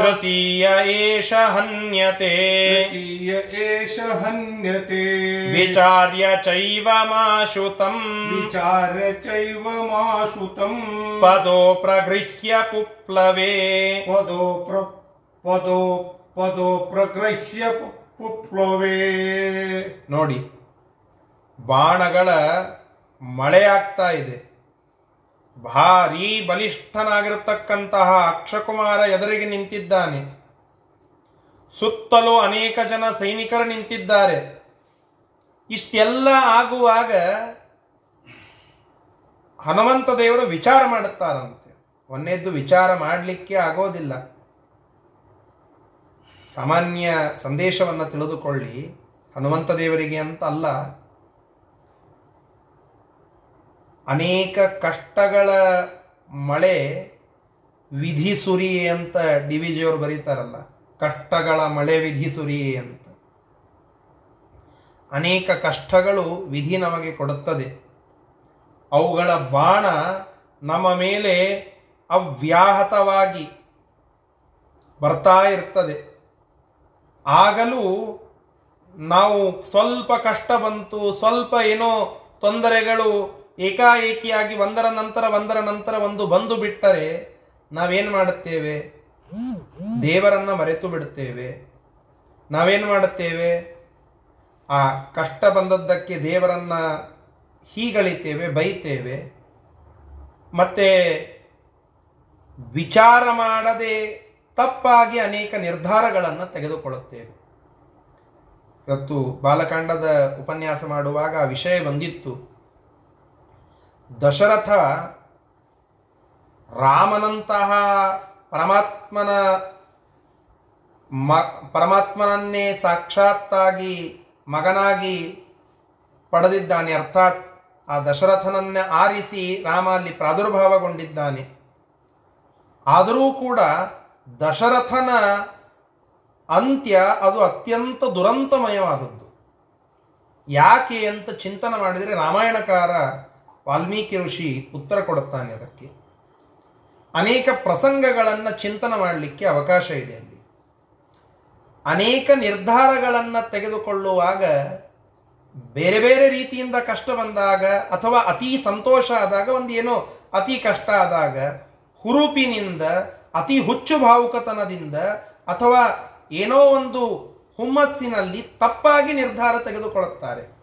तृतीय एष हन्यते तृतीय एष हन्यते विचार्य चैवमाशुतम् विचार्य चैव माशुतम् पदो प्रगृह्य पुप्लवे पदो प्र पदो पदो प्रगृह्य पु- पुप्लवे ನೋಡಿ ಬಾಣಗಳ ಮಳೆಯಾಗ್ತಾ ಇದೆ ಭಾರೀ ಬಲಿಷ್ಠನಾಗಿರತಕ್ಕಂತಹ ಅಕ್ಷಕುಮಾರ ಎದುರಿಗೆ ನಿಂತಿದ್ದಾನೆ. ಸುತ್ತಲೂ ಅನೇಕ ಜನ ಸೈನಿಕರು ನಿಂತಿದ್ದಾರೆ. ಇಷ್ಟೆಲ್ಲ ಆಗುವಾಗ ಹನುಮಂತ ದೇವರು ವಿಚಾರ ಮಾಡುತ್ತಾರಂತೆ. ಒಂದೇದ್ದು ವಿಚಾರ ಮಾಡಲಿಕ್ಕೆ ಆಗೋದಿಲ್ಲ. ಸಾಮಾನ್ಯ ಸಂದೇಶವನ್ನು ತಿಳಿದುಕೊಳ್ಳಿ. ಹನುಮಂತ ದೇವರಿಗೆ ಅಂತ ಅಲ್ಲ. ಅನೇಕ ಕಷ್ಟಗಳ ಮಳೆ ವಿಧಿ ಸುರಿ ಅಂತ ಡಿ ವಿ ಜಿಯವರು ಬರೀತಾರಲ್ಲ. ಕಷ್ಟಗಳ ಮಳೆ ವಿಧಿ ಸುರಿ ಅಂತ. ಅನೇಕ ಕಷ್ಟಗಳು ವಿಧಿ ನಮಗೆ ಕೊಡುತ್ತದೆ. ಅವುಗಳ ಬಾಣ ನಮ್ಮ ಮೇಲೆ ಅವ್ಯಾಹತವಾಗಿ ಬರ್ತಾ ಇರ್ತದೆ. ಆಗಲೂ ನಾವು ಸ್ವಲ್ಪ ಕಷ್ಟ ಬಂತು, ಸ್ವಲ್ಪ ಏನೋ ತೊಂದರೆಗಳು ಏಕಾಏಕಿಯಾಗಿ ಒಂದರ ನಂತರ ಒಂದರ ನಂತರ ಒಂದು ಬಂದು ಬಿಟ್ಟರೆ ನಾವೇನು ಮಾಡುತ್ತೇವೆ? ದೇವರನ್ನ ಮರೆತು ಬಿಡುತ್ತೇವೆ. ನಾವೇನು ಮಾಡುತ್ತೇವೆ? ಆ ಕಷ್ಟ ಬಂದದ್ದಕ್ಕೆ ದೇವರನ್ನ ಹೀಗಳಿತೇವೆ ಬೈತೇವೆ. ಮತ್ತೆ ವಿಚಾರ ಮಾಡದೆ ತಪ್ಪಾಗಿ ಅನೇಕ ನಿರ್ಧಾರಗಳನ್ನು ತೆಗೆದುಕೊಳ್ಳುತ್ತೇವೆ. ಇವತ್ತು ಬಾಲಕಾಂಡದ ಉಪನ್ಯಾಸ ಮಾಡುವಾಗ ಆ ವಿಷಯ ಬಂದಿತ್ತು. ದಶರಥ ರಾಮನಂತಹ ಪರಮಾತ್ಮನ ಮ, ಪರಮಾತ್ಮನನ್ನೇ ಸಾಕ್ಷಾತ್ತಾಗಿ ಮಗನಾಗಿ ಪಡೆದಿದ್ದಾನೆ. ಅರ್ಥಾತ್ ಆ ದಶರಥನನ್ನ ಆರಿಸಿ ರಾಮ ಅಲ್ಲಿ ಪ್ರಾದುರ್ಭಾವಗೊಂಡಿದ್ದಾನೆ. ಆದರೂ ಕೂಡ ದಶರಥನ ಅಂತ್ಯ ಅದು ಅತ್ಯಂತ ದುರಂತಮಯವಾದದ್ದು. ಯಾಕೆ ಅಂತ ಚಿಂತನೆ ಮಾಡಿದರೆ ರಾಮಾಯಣಕಾರ ವಾಲ್ಮೀಕಿ ಋಷಿ ಉತ್ತರ ಕೊಡುತ್ತಾನೆ ಅದಕ್ಕೆ. ಅನೇಕ ಪ್ರಸಂಗಗಳನ್ನು ಚಿಂತನೆ ಮಾಡಲಿಕ್ಕೆ ಅವಕಾಶ ಇದೆ ಅಲ್ಲಿ. ಅನೇಕ ನಿರ್ಧಾರಗಳನ್ನು ತೆಗೆದುಕೊಳ್ಳುವಾಗ ಬೇರೆ ಬೇರೆ ರೀತಿಯಿಂದ ಕಷ್ಟ ಬಂದಾಗ ಅಥವಾ ಅತಿ ಸಂತೋಷ ಆದಾಗ ಒಂದು ಏನೋ ಅತಿ ಕಷ್ಟ ಆದಾಗ ಹುರುಪಿನಿಂದ, ಅತಿ ಹುಚ್ಚು ಭಾವುಕತನದಿಂದ ಅಥವಾ ಏನೋ ಒಂದು ಹುಮ್ಮಸ್ಸಿನಲ್ಲಿ ತಪ್ಪಾಗಿ ನಿರ್ಧಾರ ತೆಗೆದುಕೊಳ್ಳುತ್ತಾರೆ.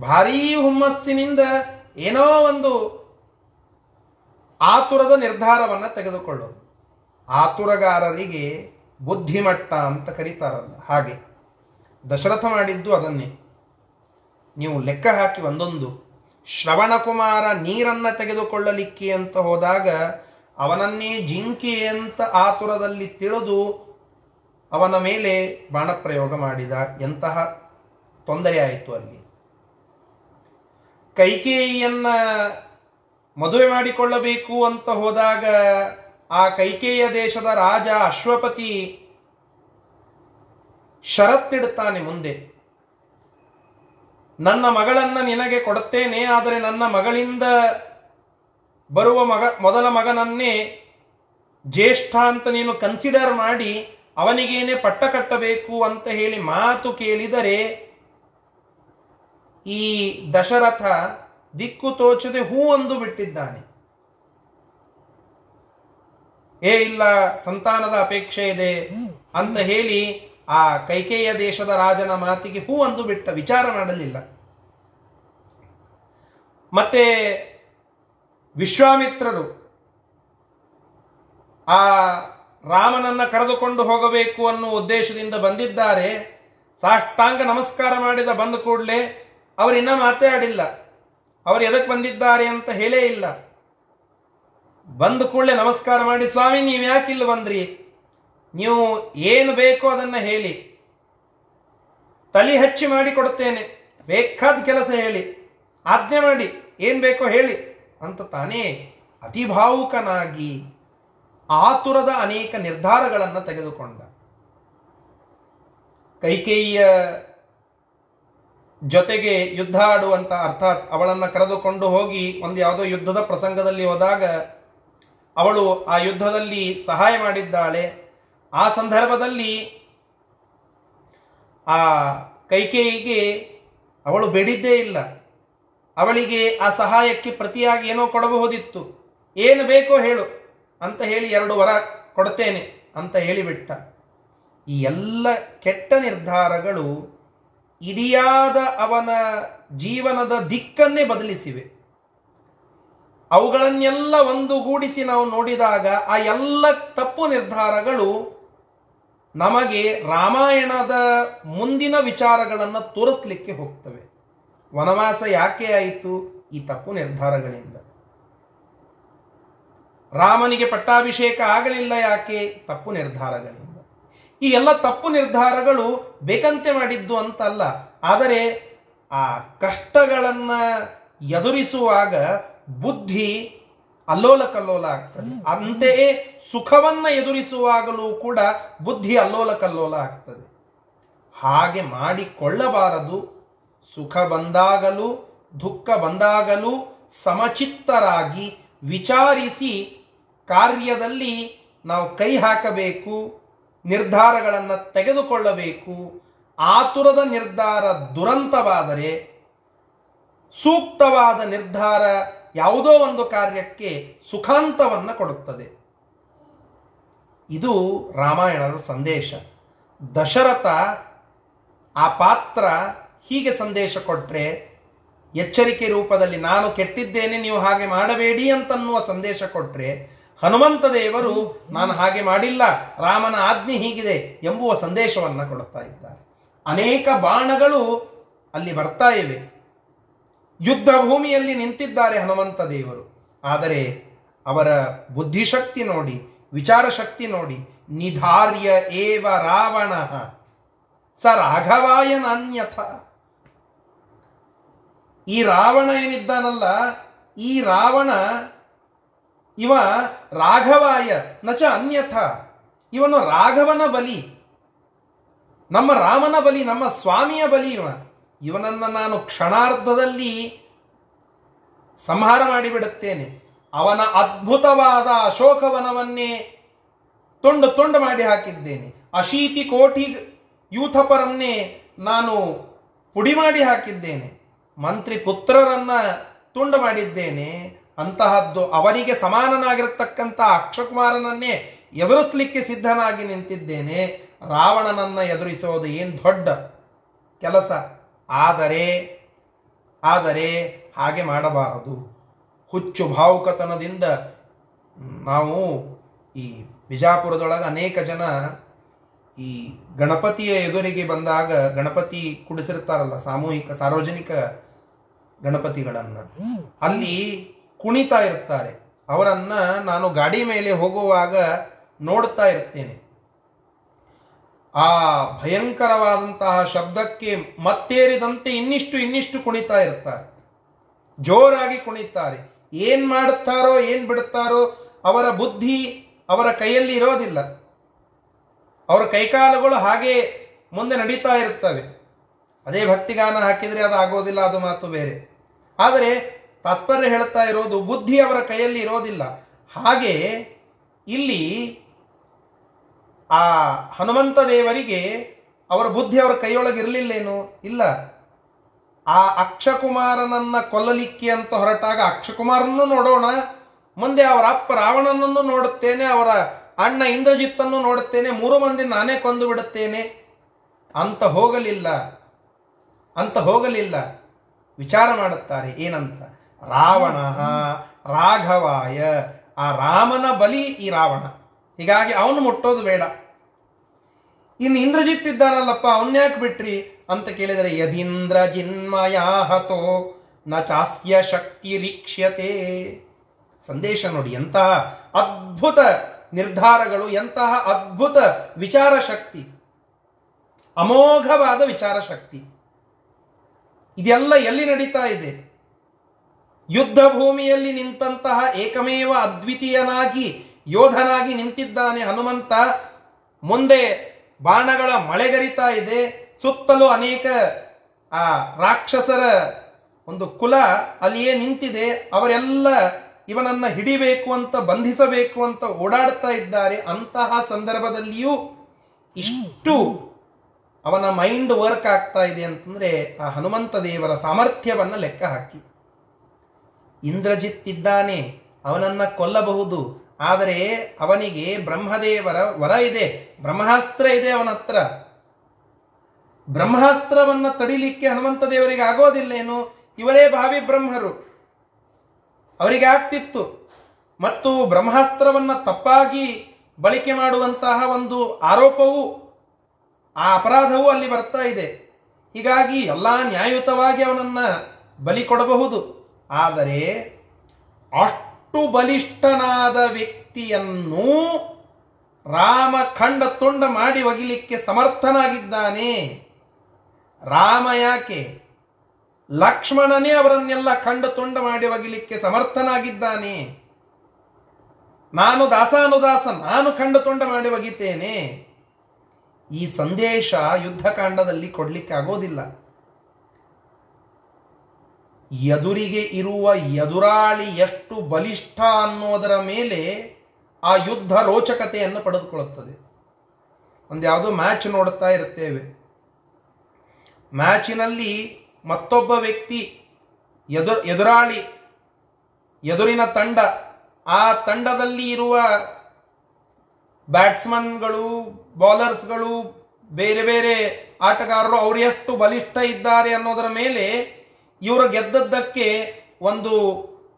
ಭಾರೀ ಹುಮ್ಮಸ್ಸಿನಿಂದ ಏನೋ ಒಂದು ಆತುರದ ನಿರ್ಧಾರವನ್ನು ತೆಗೆದುಕೊಳ್ಳೋದು. ಆತುರಗಾರರಿಗೆ ಬುದ್ಧಿಮಟ್ಟ ಅಂತ ಕರೀತಾರಲ್ಲ, ಹಾಗೆ. ದಶರಥ ಮಾಡಿದ್ದು ಅದನ್ನೇ. ನೀವು ಲೆಕ್ಕ ಹಾಕಿ ಒಂದೊಂದು. ಶ್ರವಣಕುಮಾರ ನೀರನ್ನು ತೆಗೆದುಕೊಳ್ಳಲಿಕ್ಕೆ ಅಂತ ಹೋದಾಗ ಅವನನ್ನೇ ಜಿಂಕೆ ಅಂತ ಆತುರದಲ್ಲಿ ತಿಳಿದು ಅವನ ಮೇಲೆ ಬಾಣಪ್ರಯೋಗ ಮಾಡಿದ ಎಂತಹ ತೊಂದರೆ ಆಯಿತು ಅಲ್ಲಿ. ಕೈಕೇಯಿಯನ್ನ ಮದುವೆ ಮಾಡಿಕೊಳ್ಳಬೇಕು ಅಂತ ಹೋದಾಗ ಆ ಕೈಕೇಯ ದೇಶದ ರಾಜ ಅಶ್ವಪತಿ ಷರತ್ತಿಡುತ್ತಾನೆ ಮುಂದೆ. ನನ್ನ ಮಗಳನ್ನ ನಿನಗೆ ಕೊಡುತ್ತೇನೆ, ಆದರೆ ನನ್ನ ಮಗಳಿಂದ ಬರುವ ಮಗ, ಮೊದಲ ಮಗನನ್ನೇ ಜ್ಯೇಷ್ಠ ಅಂತ ನೀನು ಕನ್ಸಿಡರ್ ಮಾಡಿ ಅವನಿಗೇನೆ ಪಟ್ಟ ಕಟ್ಟಬೇಕು ಅಂತ ಹೇಳಿ ಮಾತು ಕೇಳಿದರೆ ಈ ದಶರಥ ದಿಕ್ಕು ತೋಚದೆ ಹೂ ಅಂದು ಬಿಟ್ಟಿದ್ದಾನೆ. ಏ ಇಲ್ಲ, ಸಂತಾನದ ಅಪೇಕ್ಷೆ ಇದೆ ಅಂತ ಹೇಳಿ ಆ ಕೈಕೇಯ ದೇಶದ ರಾಜನ ಮಾತಿಗೆ ಹೂ ಅಂದು ಬಿಟ್ಟ ವಿಚಾರ ಮಾಡಲಿಲ್ಲ. ಮತ್ತೆ ವಿಶ್ವಾಮಿತ್ರರು ಆ ರಾಮನನ್ನ ಕರೆದುಕೊಂಡು ಹೋಗಬೇಕು ಅನ್ನೋ ಉದ್ದೇಶದಿಂದ ಬಂದಿದ್ದಾರೆ. ಸಾಷ್ಟಾಂಗ ನಮಸ್ಕಾರ ಮಾಡಿದ ಬಂದ ಕೂಡಲೇ ಅವರಿನ್ನ ಮಾತೇ ಆಡಿಲ್ಲ ಅವರು ಎದಕ್ಕೆ ಬಂದಿದ್ದಾರೆ ಅಂತ ಹೇಳೇ ಇಲ್ಲ. ಬಂದ ಕೂಡಲೇ ನಮಸ್ಕಾರ ಮಾಡಿ, ಸ್ವಾಮಿ, ನೀವು ಯಾಕಿಲ್ಲ ಬಂದ್ರಿ? ನೀವು ಏನು ಬೇಕೋ ಅದನ್ನು ಹೇಳಿ. ತಲೆ ಹಚ್ಚಿ ಮಾಡಿ ಕೊಡುತ್ತೇನೆ. ಬೇಕಾದ ಕೆಲಸ ಹೇಳಿ. ಆಜ್ಞೆ ಮಾಡಿ. ಏನು ಬೇಕೋ ಹೇಳಿ. ಅಂತ ತಾನೇ ಅತಿ ಭಾವುಕನಾಗಿ ಆತುರದ ಅನೇಕ ನಿರ್ಧಾರಗಳನ್ನು ತೆಗೆದುಕೊಂಡ. ಕೈಕೇಯಿಯ ಜೊತೆಗೆ ಯುದ್ಧ ಆಡುವಂಥ ಅರ್ಥಾತ್ ಅವಳನ್ನು ಕರೆದುಕೊಂಡು ಹೋಗಿ ಒಂದು ಯಾವುದೋ ಯುದ್ಧದ ಪ್ರಸಂಗದಲ್ಲಿ ಹೋದಾಗ ಅವಳು ಆ ಯುದ್ಧದಲ್ಲಿ ಸಹಾಯ ಮಾಡಿದ್ದಾಳೆ. ಆ ಸಂದರ್ಭದಲ್ಲಿ ಆ ಕೈಕೇಯಿಗೆ ಅವಳು ಬೇಡಿದ್ದೇ ಇಲ್ಲ. ಅವಳಿಗೆ ಆ ಸಹಾಯಕ್ಕೆ ಪ್ರತಿಯಾಗಿ ಏನೋ ಕೊಡಬಹುದಿತ್ತು ಏನು ಬೇಕೋ ಹೇಳು ಅಂತ ಹೇಳಿ ಎರಡು ವರ ಕೊಡ್ತೇನೆ ಅಂತ ಹೇಳಿಬಿಟ್ಟ. ಈ ಎಲ್ಲ ಕೆಟ್ಟ ನಿರ್ಧಾರಗಳು ಇಡಿಯಾದ ಅವನ ಜೀವನದ ದಿಕ್ಕನ್ನೇ ಬದಲಿಸಿವೆ. ಅವುಗಳನ್ನೆಲ್ಲ ಒಂದುಗೂಡಿಸಿ ನಾವು ನೋಡಿದಾಗ ಆ ಎಲ್ಲ ತಪ್ಪು ನಿರ್ಧಾರಗಳು ನಮಗೆ ರಾಮಾಯಣದ ಮುಂದಿನ ವಿಚಾರಗಳನ್ನು ತೋರಿಸ್ಲಿಕ್ಕೆ ಹೋಗ್ತವೆ. ವನವಾಸ ಯಾಕೆ ಆಯಿತು? ಈ ತಪ್ಪು ನಿರ್ಧಾರಗಳಿಂದ. ರಾಮನಿಗೆ ಪಟ್ಟಾಭಿಷೇಕ ಆಗಲಿಲ್ಲ ಯಾಕೆ? ತಪ್ಪು ನಿರ್ಧಾರಗಳಿಂದ. ಈ ಎಲ್ಲ ತಪ್ಪು ನಿರ್ಧಾರಗಳು ಬೇಕಂತೆ ಮಾಡಿದ್ದು ಅಂತಲ್ಲ. ಆದರೆ ಆ ಕಷ್ಟಗಳನ್ನು ಎದುರಿಸುವಾಗ ಬುದ್ಧಿ ಅಲ್ಲೋಲ ಕಲ್ಲೋಲ ಆಗ್ತದೆ ಅಂತೆಯೇ ಸುಖವನ್ನು ಎದುರಿಸುವಾಗಲೂ ಕೂಡ ಬುದ್ಧಿ ಅಲ್ಲೋಲ ಕಲ್ಲೋಲ ಆಗ್ತದೆ. ಹಾಗೆ ಮಾಡಿಕೊಳ್ಳಬಾರದು. ಸುಖ ಬಂದಾಗಲೂ ದುಃಖ ಬಂದಾಗಲೂ ಸಮಚಿತ್ತರಾಗಿ ವಿಚಾರಿಸಿ ಕಾರ್ಯದಲ್ಲಿ ನಾವು ಕೈ ಹಾಕಬೇಕು. ನಿರ್ಧಾರಗಳನ್ನು ತೆಗೆದುಕೊಳ್ಳಬೇಕು. ಆತುರದ ನಿರ್ಧಾರ ದುರಂತವಾದರೆ, ಸೂಕ್ತವಾದ ನಿರ್ಧಾರ ಯಾವುದೋ ಒಂದು ಕಾರ್ಯಕ್ಕೆ ಸುಖಾಂತವನ್ನು ಕೊಡುತ್ತದೆ. ಇದು ರಾಮಾಯಣದ ಸಂದೇಶ. ದಶರಥ ಆ ಪಾತ್ರ ಹೀಗೆ ಸಂದೇಶ ಕೊಟ್ಟರೆ ಎಚ್ಚರಿಕೆ ರೂಪದಲ್ಲಿ ನಾನು ಕೆಟ್ಟಿದ್ದೇನೆ, ನೀವು ಹಾಗೆ ಮಾಡಬೇಡಿ ಅಂತನ್ನುವ ಸಂದೇಶ ಕೊಟ್ಟರೆ ಹನುಮಂತ ದೇವರು, ನಾನು ಹಾಗೆ ಮಾಡಿಲ್ಲ, ರಾಮನ ಆಜ್ಞೆ ಹೀಗಿದೆ ಎಂಬುವ ಸಂದೇಶವನ್ನು ಕೊಡುತ್ತಾ ಇದ್ದಾರೆ. ಅನೇಕ ಬಾಣಗಳು ಅಲ್ಲಿ ಬರ್ತಾ ಇವೆ. ಯುದ್ಧ ಭೂಮಿಯಲ್ಲಿ ನಿಂತಿದ್ದಾರೆ ಹನುಮಂತ ದೇವರು. ಆದರೆ ಅವರ ಬುದ್ಧಿಶಕ್ತಿ ನೋಡಿ ವಿಚಾರ ಶಕ್ತಿ ನೋಡಿ, ನಿಧಾರ್ಯ ಏವ ರಾವಣ, ಸ ರಾಘವಾಯನ ಅನ್ಯಥ ಈ ರಾವಣ ಏನಿದ್ದಾನಲ್ಲ, ಈ ರಾವಣ ಇವ ರಾಘವಾಯ, ನಚ ಅನ್ಯಥ. ಇವನು ರಾಘವನ ಬಲಿ. ನಮ್ಮ ರಾಮನ ಬಲಿ, ನಮ್ಮ ಸ್ವಾಮಿಯ ಬಲಿ ಇವ. ಇವನನ್ನ ನಾನು ಕ್ಷಣಾರ್ಧದಲ್ಲಿ ಸಂಹಾರ ಮಾಡಿಬಿಡುತ್ತೇನೆ. ಅವನ ಅದ್ಭುತವಾದ ಅಶೋಕವನವನ್ನೇ ತುಂಡು ತುಂಡು ಮಾಡಿ ಹಾಕಿದ್ದೇನೆ. ಅಶೀತಿ ಕೋಟಿ ಯೂಥಪರನ್ನೇ ನಾನು ಪುಡಿ ಮಾಡಿ ಹಾಕಿದ್ದೇನೆ. ಮಂತ್ರಿ ಪುತ್ರರನ್ನ ತುಂಡು ಮಾಡಿದ್ದೇನೆ. ಅಂತಹದ್ದು ಅವನಿಗೆ ಸಮಾನನಾಗಿರತಕ್ಕಂಥ ಅಕ್ಷಕುಮಾರನನ್ನೇ ಎದುರಿಸಲಿಕ್ಕೆ ಸಿದ್ಧನಾಗಿ ನಿಂತಿದ್ದೇನೆ. ರಾವಣನನ್ನ ಎದುರಿಸೋದು ಏನು ದೊಡ್ಡ ಕೆಲಸ. ಆದರೆ ಆದರೆ ಹಾಗೆ ಮಾಡಬಾರದು. ಹುಚ್ಚು ಭಾವುಕತನದಿಂದ ನಾವು ಈ ಬಿಜಾಪುರದೊಳಗೆ ಅನೇಕ ಜನ ಈ ಗಣಪತಿಯ ಎದುರಿಗೆ ಬಂದಾಗ ಗಣಪತಿ ಕುಡಿಸಿರ್ತಾರಲ್ಲ ಸಾಮೂಹಿಕ ಸಾರ್ವಜನಿಕ ಗಣಪತಿಗಳನ್ನು. ಅಲ್ಲಿ ಕುಣಿತಾ ಇರ್ತಾರೆ. ಅವರನ್ನ ನಾನು ಗಾಡಿ ಮೇಲೆ ಹೋಗುವಾಗ ನೋಡ್ತಾ ಇರ್ತೇನೆ. ಆ ಭಯಂಕರವಾದಂತಹ ಶಬ್ದಕ್ಕೆ ಮತ್ತೇರಿದಂತೆ ಇನ್ನಿಷ್ಟು ಇನ್ನಿಷ್ಟು ಕುಣಿತಾ ಇರ್ತಾರೆ. ಜೋರಾಗಿ ಕುಣಿತಾರೆ. ಏನ್ ಮಾಡುತ್ತಾರೋ, ಏನ್ ಬಿಡುತ್ತಾರೋ ಅವರ ಬುದ್ಧಿ ಅವರ ಕೈಯಲ್ಲಿ ಇರೋದಿಲ್ಲ. ಅವರ ಕೈಕಾಲುಗಳು ಹಾಗೆ ಮುಂದೆ ನಡೀತಾ ಇರ್ತವೆ. ಅದೇ ಭಕ್ತಿಗಾನ ಹಾಕಿದರೆ ಅದು ಆಗೋದಿಲ್ಲ ಅದು ಮಾತು ಬೇರೆ. ಆದರೆ ತಾತ್ಪರ್ಯ ಹೇಳ್ತಾ ಇರೋದು ಬುದ್ಧಿ ಅವರ ಕೈಯಲ್ಲಿ ಇರೋದಿಲ್ಲ. ಹಾಗೆ ಇಲ್ಲಿ ಆ ಹನುಮಂತ ದೇವರಿಗೆ ಅವರ ಬುದ್ಧಿ ಅವರ ಕೈಯೊಳಗಿರಲಿಲ್ಲೇನು ಇಲ್ಲ. ಆ ಅಕ್ಷಕುಮಾರನನ್ನ ಕೊಲ್ಲಲಿಕ್ಕೆ ಅಂತ ಹೊರಟಾಗ ಅಕ್ಷಕುಮಾರನ್ನು ನೋಡೋಣ. ಮುಂದೆ ಅವರ ಅಪ್ಪ ರಾವಣನನ್ನು ನೋಡುತ್ತೇನೆ, ಅವರ ಅಣ್ಣ ಇಂದ್ರಜಿತ್ತನ್ನು ನೋಡುತ್ತೇನೆ, ಮೂರು ಮಂದಿ ನಾನೇ ಕೊಂದು ಬಿಡುತ್ತೇನೆ. ಅಂತ ಹೋಗಲಿಲ್ಲ. ಅಂತ ಹೋಗಲಿಲ್ಲ. ವಿಚಾರ ಮಾಡುತ್ತಾರೆ ಏನಂತ. ರಾವಣ ರಾಘವಾಯ. ಆ ರಾಮನ ಬಲಿ ಈ ರಾವಣ. ಹೀಗಾಗಿ ಅವನು ಮುಟ್ಟೋದು ಬೇಡ. ಇನ್ನು ಇಂದ್ರಜಿತ್ ಇದ್ದಾನಲ್ಲಪ್ಪ ಅವನ್ಯಾಕೆ ಬಿಟ್ರಿ? ಅಂತ ಕೇಳಿದರೆ, ಯದೀಂದ್ರ ಜಿನ್ಮಯಾಹತೋ, ನ ಚಾಸ್ಯ ಶಕ್ತಿ ರೀಕ್ಷ್ಯತೆ. ಸಂದೇಶ ನೋಡಿ, ಎಂತಹ ಅದ್ಭುತ ನಿರ್ಧಾರಗಳು, ಎಂತಹ ಅದ್ಭುತ ವಿಚಾರ ಶಕ್ತಿ. ಅಮೋಘವಾದ ವಿಚಾರ ಶಕ್ತಿ. ಇದೆಲ್ಲ ಎಲ್ಲಿ ನಡೀತಾ ಇದೆ? ಯುದ್ಧ ಭೂಮಿಯಲ್ಲಿ ನಿಂತಹ ಏಕಮೇವ ಅದ್ವಿತೀಯನಾಗಿ ಯೋಧನಾಗಿ ನಿಂತಿದ್ದಾನೆ ಹನುಮಂತ. ಮುಂದೆ ಬಾಣಗಳ ಮಳೆಗರಿತಾ ಇದೆ. ಸುತ್ತಲೂ ಅನೇಕ, ಆ, ರಾಕ್ಷಸರ ಒಂದು ಕುಲ ಅಲ್ಲಿಯೇ ನಿಂತಿದೆ. ಅವರೆಲ್ಲ ಇವನನ್ನ ಹಿಡಿಬೇಕು ಅಂತ, ಬಂಧಿಸಬೇಕು ಅಂತ ಓಡಾಡ್ತಾ ಇದ್ದಾರೆ. ಅಂತಹ ಸಂದರ್ಭದಲ್ಲಿಯೂ ಇಷ್ಟು ಅವನ ಮೈಂಡ್ ವರ್ಕ್ ಆಗ್ತಾ ಇದೆ ಅಂತಂದ್ರೆ ಆ ಹನುಮಂತ ದೇವರ ಸಾಮರ್ಥ್ಯವನ್ನು ಲೆಕ್ಕ ಹಾಕಿ. ಇಂದ್ರಜಿತ್ ಇದ್ದಾನೆ, ಅವನನ್ನ ಕೊಲ್ಲಬಹುದು. ಆದರೆ ಅವನಿಗೆ ಬ್ರಹ್ಮದೇವರ ವರ ಇದೆ, ಬ್ರಹ್ಮಾಸ್ತ್ರ ಇದೆ ಅವನ ಹತ್ರ ಬ್ರಹ್ಮಾಸ್ತ್ರವನ್ನ ತಡಿಲಿಕ್ಕೆ ಹನುಮಂತ ದೇವರಿಗೆ ಆಗೋದಿಲ್ಲೇನು? ಇವರೇ ಭಾವಿ ಬ್ರಹ್ಮರು. ಅವರಿಗೆ ಆಗ್ತಿತ್ತು ಮತ್ತು ಬ್ರಹ್ಮಾಸ್ತ್ರವನ್ನ ತಪ್ಪಾಗಿ ಬಳಕೆ ಮಾಡುವಂತಹ ಒಂದು ಆರೋಪವು, ಆ ಅಪರಾಧವು ಅಲ್ಲಿ ಬರ್ತಾ ಇದೆ. ಹೀಗಾಗಿ ಎಲ್ಲ ನ್ಯಾಯಯುತವಾಗಿ ಅವನನ್ನ ಬಲಿ ಕೊಡಬಹುದು. ಆದರೆ ಅಷ್ಟು ಬಲಿಷ್ಠನಾದ ವ್ಯಕ್ತಿಯನ್ನು ರಾಮ ಖಂಡ ತುಂಡ ಮಾಡಿ ಒಗಿಲಿಕ್ಕೆ ಸಮರ್ಥನಾಗಿದ್ದಾನೆ. ರಾಮ ಯಾಕೆ? ಲಕ್ಷ್ಮಣನೇ ಅವರನ್ನೆಲ್ಲ ಖಂಡ ತುಂಡ ಮಾಡಿ ಒಗಿಲಿಕ್ಕೆ ಸಮರ್ಥನಾಗಿದ್ದಾನೆ. ನಾನು ದಾಸಾನುದಾಸ, ನಾನು ಖಂಡ ತುಂಡ ಮಾಡಿ ಒಗಿತೇನೆ. ಈ ಸಂದೇಶ ಯುದ್ಧಕಾಂಡದಲ್ಲಿ ಕೊಡ್ಲಿಕ್ಕೆ ಆಗೋದಿಲ್ಲ ಎದುರಿಗೆ ಇರುವ ಎದುರಾಳಿ ಎಷ್ಟು ಬಲಿಷ್ಠ ಅನ್ನೋದರ ಮೇಲೆ ಆ ಯುದ್ಧ ರೋಚಕತೆಯನ್ನು ಪಡೆದುಕೊಳ್ಳುತ್ತದೆ. ಒಂದು ಯಾವುದೋ ಮ್ಯಾಚ್ ನೋಡುತ್ತಾ ಇರುತ್ತೇವೆ ಮ್ಯಾಚಿನಲ್ಲಿ ಮತ್ತೊಬ್ಬ ವ್ಯಕ್ತಿ ಎದು ಎದುರಾಳಿ, ಎದುರಿನ ತಂಡ, ಆ ತಂಡದಲ್ಲಿ ಇರುವ ಬ್ಯಾಟ್ಸ್ಮನ್ಗಳು, ಬೌಲರ್ಸ್ಗಳು, ಬೇರೆ ಬೇರೆ ಆಟಗಾರರು ಅವರು ಎಷ್ಟು ಬಲಿಷ್ಠ ಇದ್ದಾರೆ ಅನ್ನೋದರ ಮೇಲೆ ಇವರು ಗೆದ್ದದ್ದಕ್ಕೆ ಒಂದು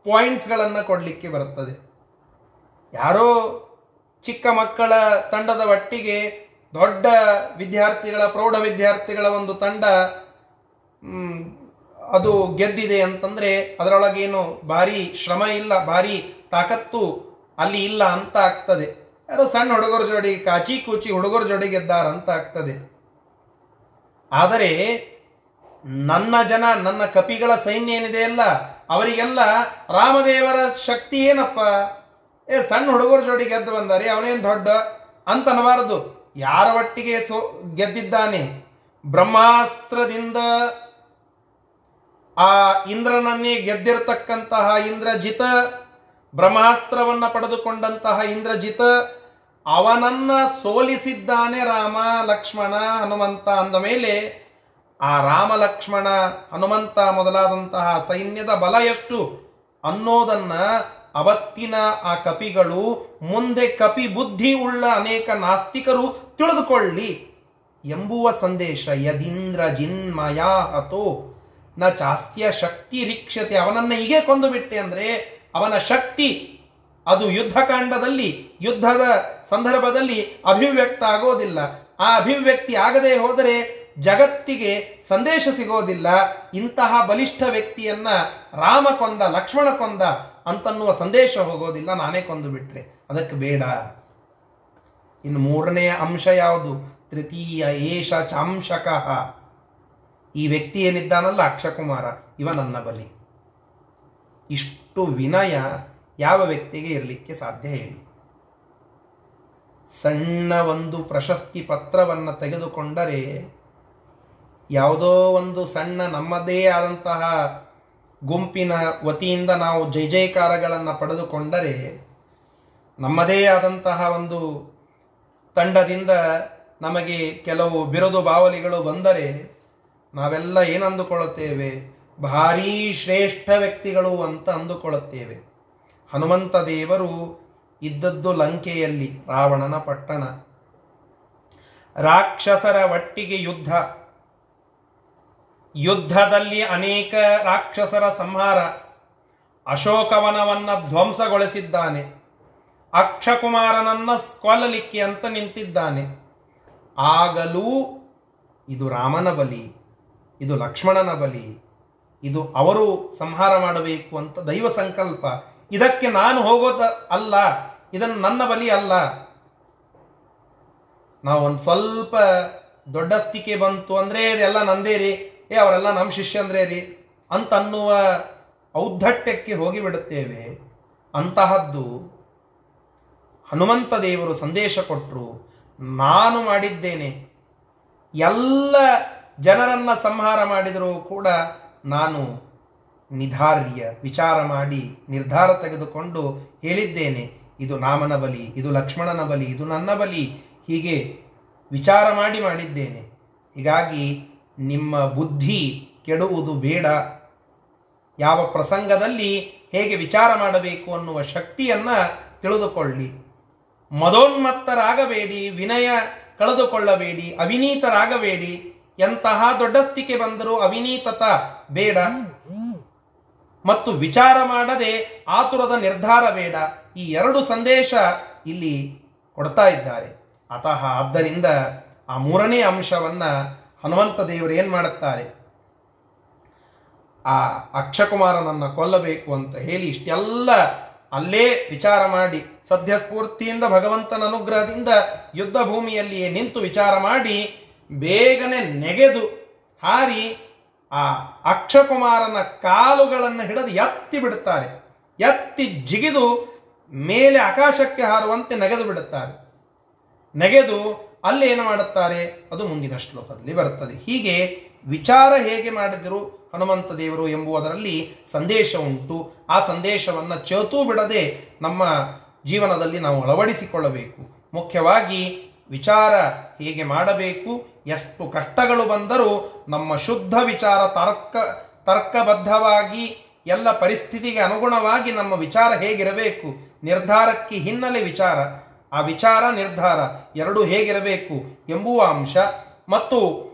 ಪಾಯಿಂಟ್ಸ್ಗಳನ್ನು ಕೊಡಲಿಕ್ಕೆ ಬರುತ್ತದೆ. ಯಾರೋ ಚಿಕ್ಕ ಮಕ್ಕಳ ತಂಡದ ಒಟ್ಟಿಗೆ ದೊಡ್ಡ ವಿದ್ಯಾರ್ಥಿಗಳ, ಪ್ರೌಢ ವಿದ್ಯಾರ್ಥಿಗಳ ಒಂದು ತಂಡ ಅದು ಗೆದ್ದಿದೆ ಅಂತಂದರೆ ಅದರೊಳಗೇನು ಭಾರಿ ಶ್ರಮ ಇಲ್ಲ, ಭಾರಿ ತಾಕತ್ತು ಅಲ್ಲಿ ಇಲ್ಲ ಅಂತ ಆಗ್ತದೆ. ಯಾರೋ ಸಣ್ಣ ಹುಡುಗರ ಜೋಡಿ ಕಾಚಿ ಕೂಚಿ ಹುಡುಗರ ಜೋಡಿ ಗೆದ್ದಾರ ಅಂತ ಆಗ್ತದೆ. ಆದರೆ ನನ್ನ ಜನ, ನನ್ನ ಕಪಿಗಳ ಸೈನ್ಯ ಏನಿದೆ ಅಲ್ಲ ಅವರಿಗೆಲ್ಲ ರಾಮದೇವರ ಶಕ್ತಿ ಏನಪ್ಪ? ಏ, ಸಣ್ಣ ಹುಡುಗರ ಜೋಡಿ ಗೆದ್ದು ಬಂದಾರಿ, ಅವನೇನ್ ದೊಡ್ಡ? ಅಂತ ಅನ್ನಬಾರದು ಯಾರ ಒಟ್ಟಿಗೆ ಸೋ, ಗೆದ್ದಿದ್ದಾನೆ? ಬ್ರಹ್ಮಾಸ್ತ್ರದಿಂದ ಆ ಇಂದ್ರನನ್ನೇ ಗೆದ್ದಿರತಕ್ಕಂತಹ ಇಂದ್ರಜಿತ, ಬ್ರಹ್ಮಾಸ್ತ್ರವನ್ನ ಪಡೆದುಕೊಂಡಂತಹ ಇಂದ್ರಜಿತ, ಅವನನ್ನ ಸೋಲಿಸಿದ್ದಾನೆ ರಾಮ, ಲಕ್ಷ್ಮಣ, ಹನುಮಂತ ಅಂದ ಮೇಲೆ ಆ ರಾಮ ಲಕ್ಷ್ಮಣ ಹನುಮಂತ ಮೊದಲಾದಂತಹ ಸೈನ್ಯದ ಬಲ ಎಷ್ಟು? ಅನ್ನೋದನ್ನ ಅವತ್ತಿನ ಆ ಕಪಿಗಳು, ಮುಂದೆ ಕಪಿ ಬುದ್ಧಿ ಉಳ್ಳ ಅನೇಕ ನಾಸ್ತಿಕರು ತಿಳಿದುಕೊಳ್ಳಿ. ಎಂಬುವ ಸಂದೇಶ, ಯದೀಂದ್ರ ಜಿನ್ಮಯ ಅಥೋ ನ ಚಾಸ್ತ್ಯ ಶಕ್ತಿ ರೀಕ್ಷತೆ ಅವನನ್ನ ಹೀಗೆ ಕೊಂದು ಬಿಟ್ಟೆ ಅಂದ್ರೆ, ಅವನ ಶಕ್ತಿ ಅದು ಯುದ್ಧಕಾಂಡದಲ್ಲಿ, ಯುದ್ಧದ ಸಂದರ್ಭದಲ್ಲಿ ಅಭಿವ್ಯಕ್ತ ಆಗೋದಿಲ್ಲ. ಆ ಅಭಿವ್ಯಕ್ತಿ ಆಗದೆ ಹೋದರೆ ಜಗತ್ತಿಗೆ ಸಂದೇಶ ಸಿಗೋದಿಲ್ಲ, ಇಂತಹ ಬಲಿಷ್ಠ ವ್ಯಕ್ತಿಯನ್ನ ರಾಮ ಕೊಂದ, ಲಕ್ಷ್ಮಣ ಕೊಂದ ಅಂತನ್ನುವ ಸಂದೇಶ ಹೋಗೋದಿಲ್ಲ, ನಾನೇ ಕೊಂದು ಬಿಟ್ರೆ. ಅದಕ್ಕೆ ಬೇಡ. ಇನ್ನು ಮೂರನೆಯ ಅಂಶ ಯಾವುದು? ತೃತೀಯ ಏಷ ಚಾಂಶಕಃ ಈ ವ್ಯಕ್ತಿ ಏನಿದ್ದಾನಲ್ಲ, ಅಕ್ಷಕುಮಾರ, ಇವ ನನ್ನ ಬಲಿ. ಇಷ್ಟು ವಿನಯ ಯಾವ ವ್ಯಕ್ತಿಗೆ ಇರಲಿಕ್ಕೆ ಸಾಧ್ಯ ಹೇಳಿ. ಸಣ್ಣ ಒಂದು ಪ್ರಶಸ್ತಿ ಪತ್ರವನ್ನು ತೆಗೆದುಕೊಂಡರೆ ಯಾವುದೋ ಒಂದು ಸಣ್ಣ ನಮ್ಮದೇ ಆದಂತಹ ಗುಂಪಿನ ವತಿಯಿಂದ ನಾವು ಜೈ ಜೈಕಾರಗಳನ್ನು ಪಡೆದುಕೊಂಡರೆ ನಮ್ಮದೇ ಆದಂತಹ ಒಂದು ತಂಡದಿಂದ ನಮಗೆ ಕೆಲವು ಬಿರುದು ಬಾವಲಿಗಳು ಬಂದರೆ ನಾವೆಲ್ಲ ಏನಂದುಕೊಳ್ಳುತ್ತೇವೆ? ಭಾರೀ ಶ್ರೇಷ್ಠ ವ್ಯಕ್ತಿಗಳು ಅಂತ ಅಂದುಕೊಳ್ಳುತ್ತೇವೆ. ಹನುಮಂತ ದೇವರು ಇದ್ದದ್ದು ಲಂಕೆಯಲ್ಲಿ, ರಾವಣನ ಪಟ್ಟಣ. ರಾಕ್ಷಸರ ಒಟ್ಟಿಗೆ ಯುದ್ಧ. ಯುದ್ಧದಲ್ಲಿ ಅನೇಕ ರಾಕ್ಷಸರ ಸಂಹಾರ. ಅಶೋಕವನವನ್ನು ಧ್ವಂಸಗೊಳಿಸಿದ್ದಾನೆ. ಅಕ್ಷಕುಮಾರನನ್ನ ಕೊಲ್ಲಲಿಕ್ಕೆ ಅಂತ ನಿಂತಿದ್ದಾನೆ. ಆಗಲೂ ಇದು ರಾಮನ ಬಲಿ, ಇದು ಲಕ್ಷ್ಮಣನ ಬಲಿ, ಇದು ಅವರು ಸಂಹಾರ ಮಾಡಬೇಕು ಅಂತ ದೈವ ಸಂಕಲ್ಪ. ಇದಕ್ಕೆ ನಾನು ಹೋಗೋದ ಅಲ್ಲ, ಇದನ್ನು ನನ್ನ ಬಲಿ ಅಲ್ಲ. ನಾವು ಒಂದು ಸ್ವಲ್ಪ ದೊಡ್ಡಸ್ತಿಕೆ ಬಂತು ಅಂದ್ರೆ ಇದೆಲ್ಲ ನಂದೇ ರೀ. ಏ, ಅವರೆಲ್ಲ ನಮ್ಮ ಶಿಷ್ಯಂದ್ರೆ ರೀ. ಅಂತನ್ನುವ ಔದ್ಧಟ್ಯಕ್ಕೆ ಹೋಗಿಬಿಡುತ್ತೇವೆ. ಅಂತಹದ್ದು ಹನುಮಂತ ದೇವರು ಸಂದೇಶ ಕೊಟ್ಟರು ನಾನು ಮಾಡಿದ್ದೇನೆ. ಎಲ್ಲ ಜನರನ್ನ ಸಂಹಾರ ಮಾಡಿದರೂ ಕೂಡ ನಾನು ನಿಧಾರ್ಯ ವಿಚಾರ ಮಾಡಿ ನಿರ್ಧಾರ ತೆಗೆದುಕೊಂಡು ಹೇಳಿದ್ದೇನೆ. ಇದು ರಾಮನ ಬಲಿ, ಇದು ಲಕ್ಷ್ಮಣನ ಬಲಿ, ಇದು ನನ್ನ ಬಲಿ. ಹೀಗೆ ವಿಚಾರ ಮಾಡಿ ಮಾಡಿದ್ದೇನೆ. ಹೀಗಾಗಿ ನಿಮ್ಮ ಬುದ್ಧಿ ಕೆಡುವುದು ಬೇಡ. ಯಾವ ಪ್ರಸಂಗದಲ್ಲಿ ಹೇಗೆ ವಿಚಾರ ಮಾಡಬೇಕು ಅನ್ನುವ ಶಕ್ತಿಯನ್ನು ತಿಳಿದುಕೊಳ್ಳಿ. ಮದೋನ್ಮತ್ತರಾಗಬೇಡಿ, ವಿನಯ ಕಳೆದುಕೊಳ್ಳಬೇಡಿ, ಅವಿನೀತರಾಗಬೇಡಿ, ಎಂತಹ ದೊಡ್ಡಸ್ತಿಕೆ ಬಂದರೂ ಅವಿನೀತತ ಬೇಡ. ಮತ್ತು ವಿಚಾರ ಮಾಡದೆ ಆತುರದ ನಿರ್ಧಾರ ಬೇಡ. ಈ ಎರಡು ಸಂದೇಶ ಇಲ್ಲಿ ಕೊಡ್ತಾ ಇದ್ದಾರೆ. ಅತಃ ಆದ್ದರಿಂದ ಆ ಮೂರನೇ ಅಂಶವನ್ನ ಹನುಮಂತ ದೇವರು ಏನು ಮಾಡುತ್ತಾರೆ? ಆ ಅಕ್ಷಕುಮಾರನನ್ನು ಕೊಲ್ಲಬೇಕು ಅಂತ ಹೇಳಿ ಇಷ್ಟೆಲ್ಲ ಅಲ್ಲೇ ವಿಚಾರ ಮಾಡಿ ಸದ್ಯ ಸ್ಫೂರ್ತಿಯಿಂದ ಭಗವಂತನ ಅನುಗ್ರಹದಿಂದ ಯುದ್ಧ ಭೂಮಿಯಲ್ಲಿಯೇ ನಿಂತು ವಿಚಾರ ಮಾಡಿ ಬೇಗನೆ ನೆಗೆದು ಹಾರಿ ಆ ಅಕ್ಷಕುಮಾರನ ಕಾಲುಗಳನ್ನು ಹಿಡಿದು ಎತ್ತಿ ಬಿಡುತ್ತಾರೆ. ಎತ್ತಿ ಜಿಗಿದು ಮೇಲೆ ಆಕಾಶಕ್ಕೆ ಹಾರುವಂತೆ ನೆಗೆದು ಬಿಡುತ್ತಾರೆ. ನೆಗೆದು ಅಲ್ಲಿ ಏನು ಮಾಡುತ್ತಾರೆ? ಅದು ಮುಂದಿನ ಶ್ಲೋಕದಲ್ಲಿ ಬರುತ್ತದೆ. ಹೀಗೆ ವಿಚಾರ ಹೇಗೆ ಮಾಡಿದರು ಹನುಮಂತ ದೇವರು ಎಂಬುವುದರಲ್ಲಿ ಸಂದೇಶ ಉಂಟು. ಆ ಸಂದೇಶವನ್ನು ಚೇತೂ ಬಿಡದೆ ನಮ್ಮ ಜೀವನದಲ್ಲಿ ನಾವು ಅಳವಡಿಸಿಕೊಳ್ಳಬೇಕು. ಮುಖ್ಯವಾಗಿ ವಿಚಾರ ಹೇಗೆ ಮಾಡಬೇಕು? ಎಷ್ಟು ಕಷ್ಟಗಳು ಬಂದರೂ ನಮ್ಮ ಶುದ್ಧ ವಿಚಾರ ತರ್ಕ, ತರ್ಕಬದ್ಧವಾಗಿ ಎಲ್ಲ ಪರಿಸ್ಥಿತಿಗೆ ಅನುಗುಣವಾಗಿ ನಮ್ಮ ವಿಚಾರ ಹೇಗಿರಬೇಕು? ನಿರ್ಧಾರಕ್ಕೆ ಹಿನ್ನೆಲೆ ವಿಚಾರ. ಆ ವಿಚಾರ ನಿರ್ಧಾರ ಎರಡೂ ಹೇಗಿರಬೇಕು ಎಂಬುವ ಅಂಶ. ಮತ್ತು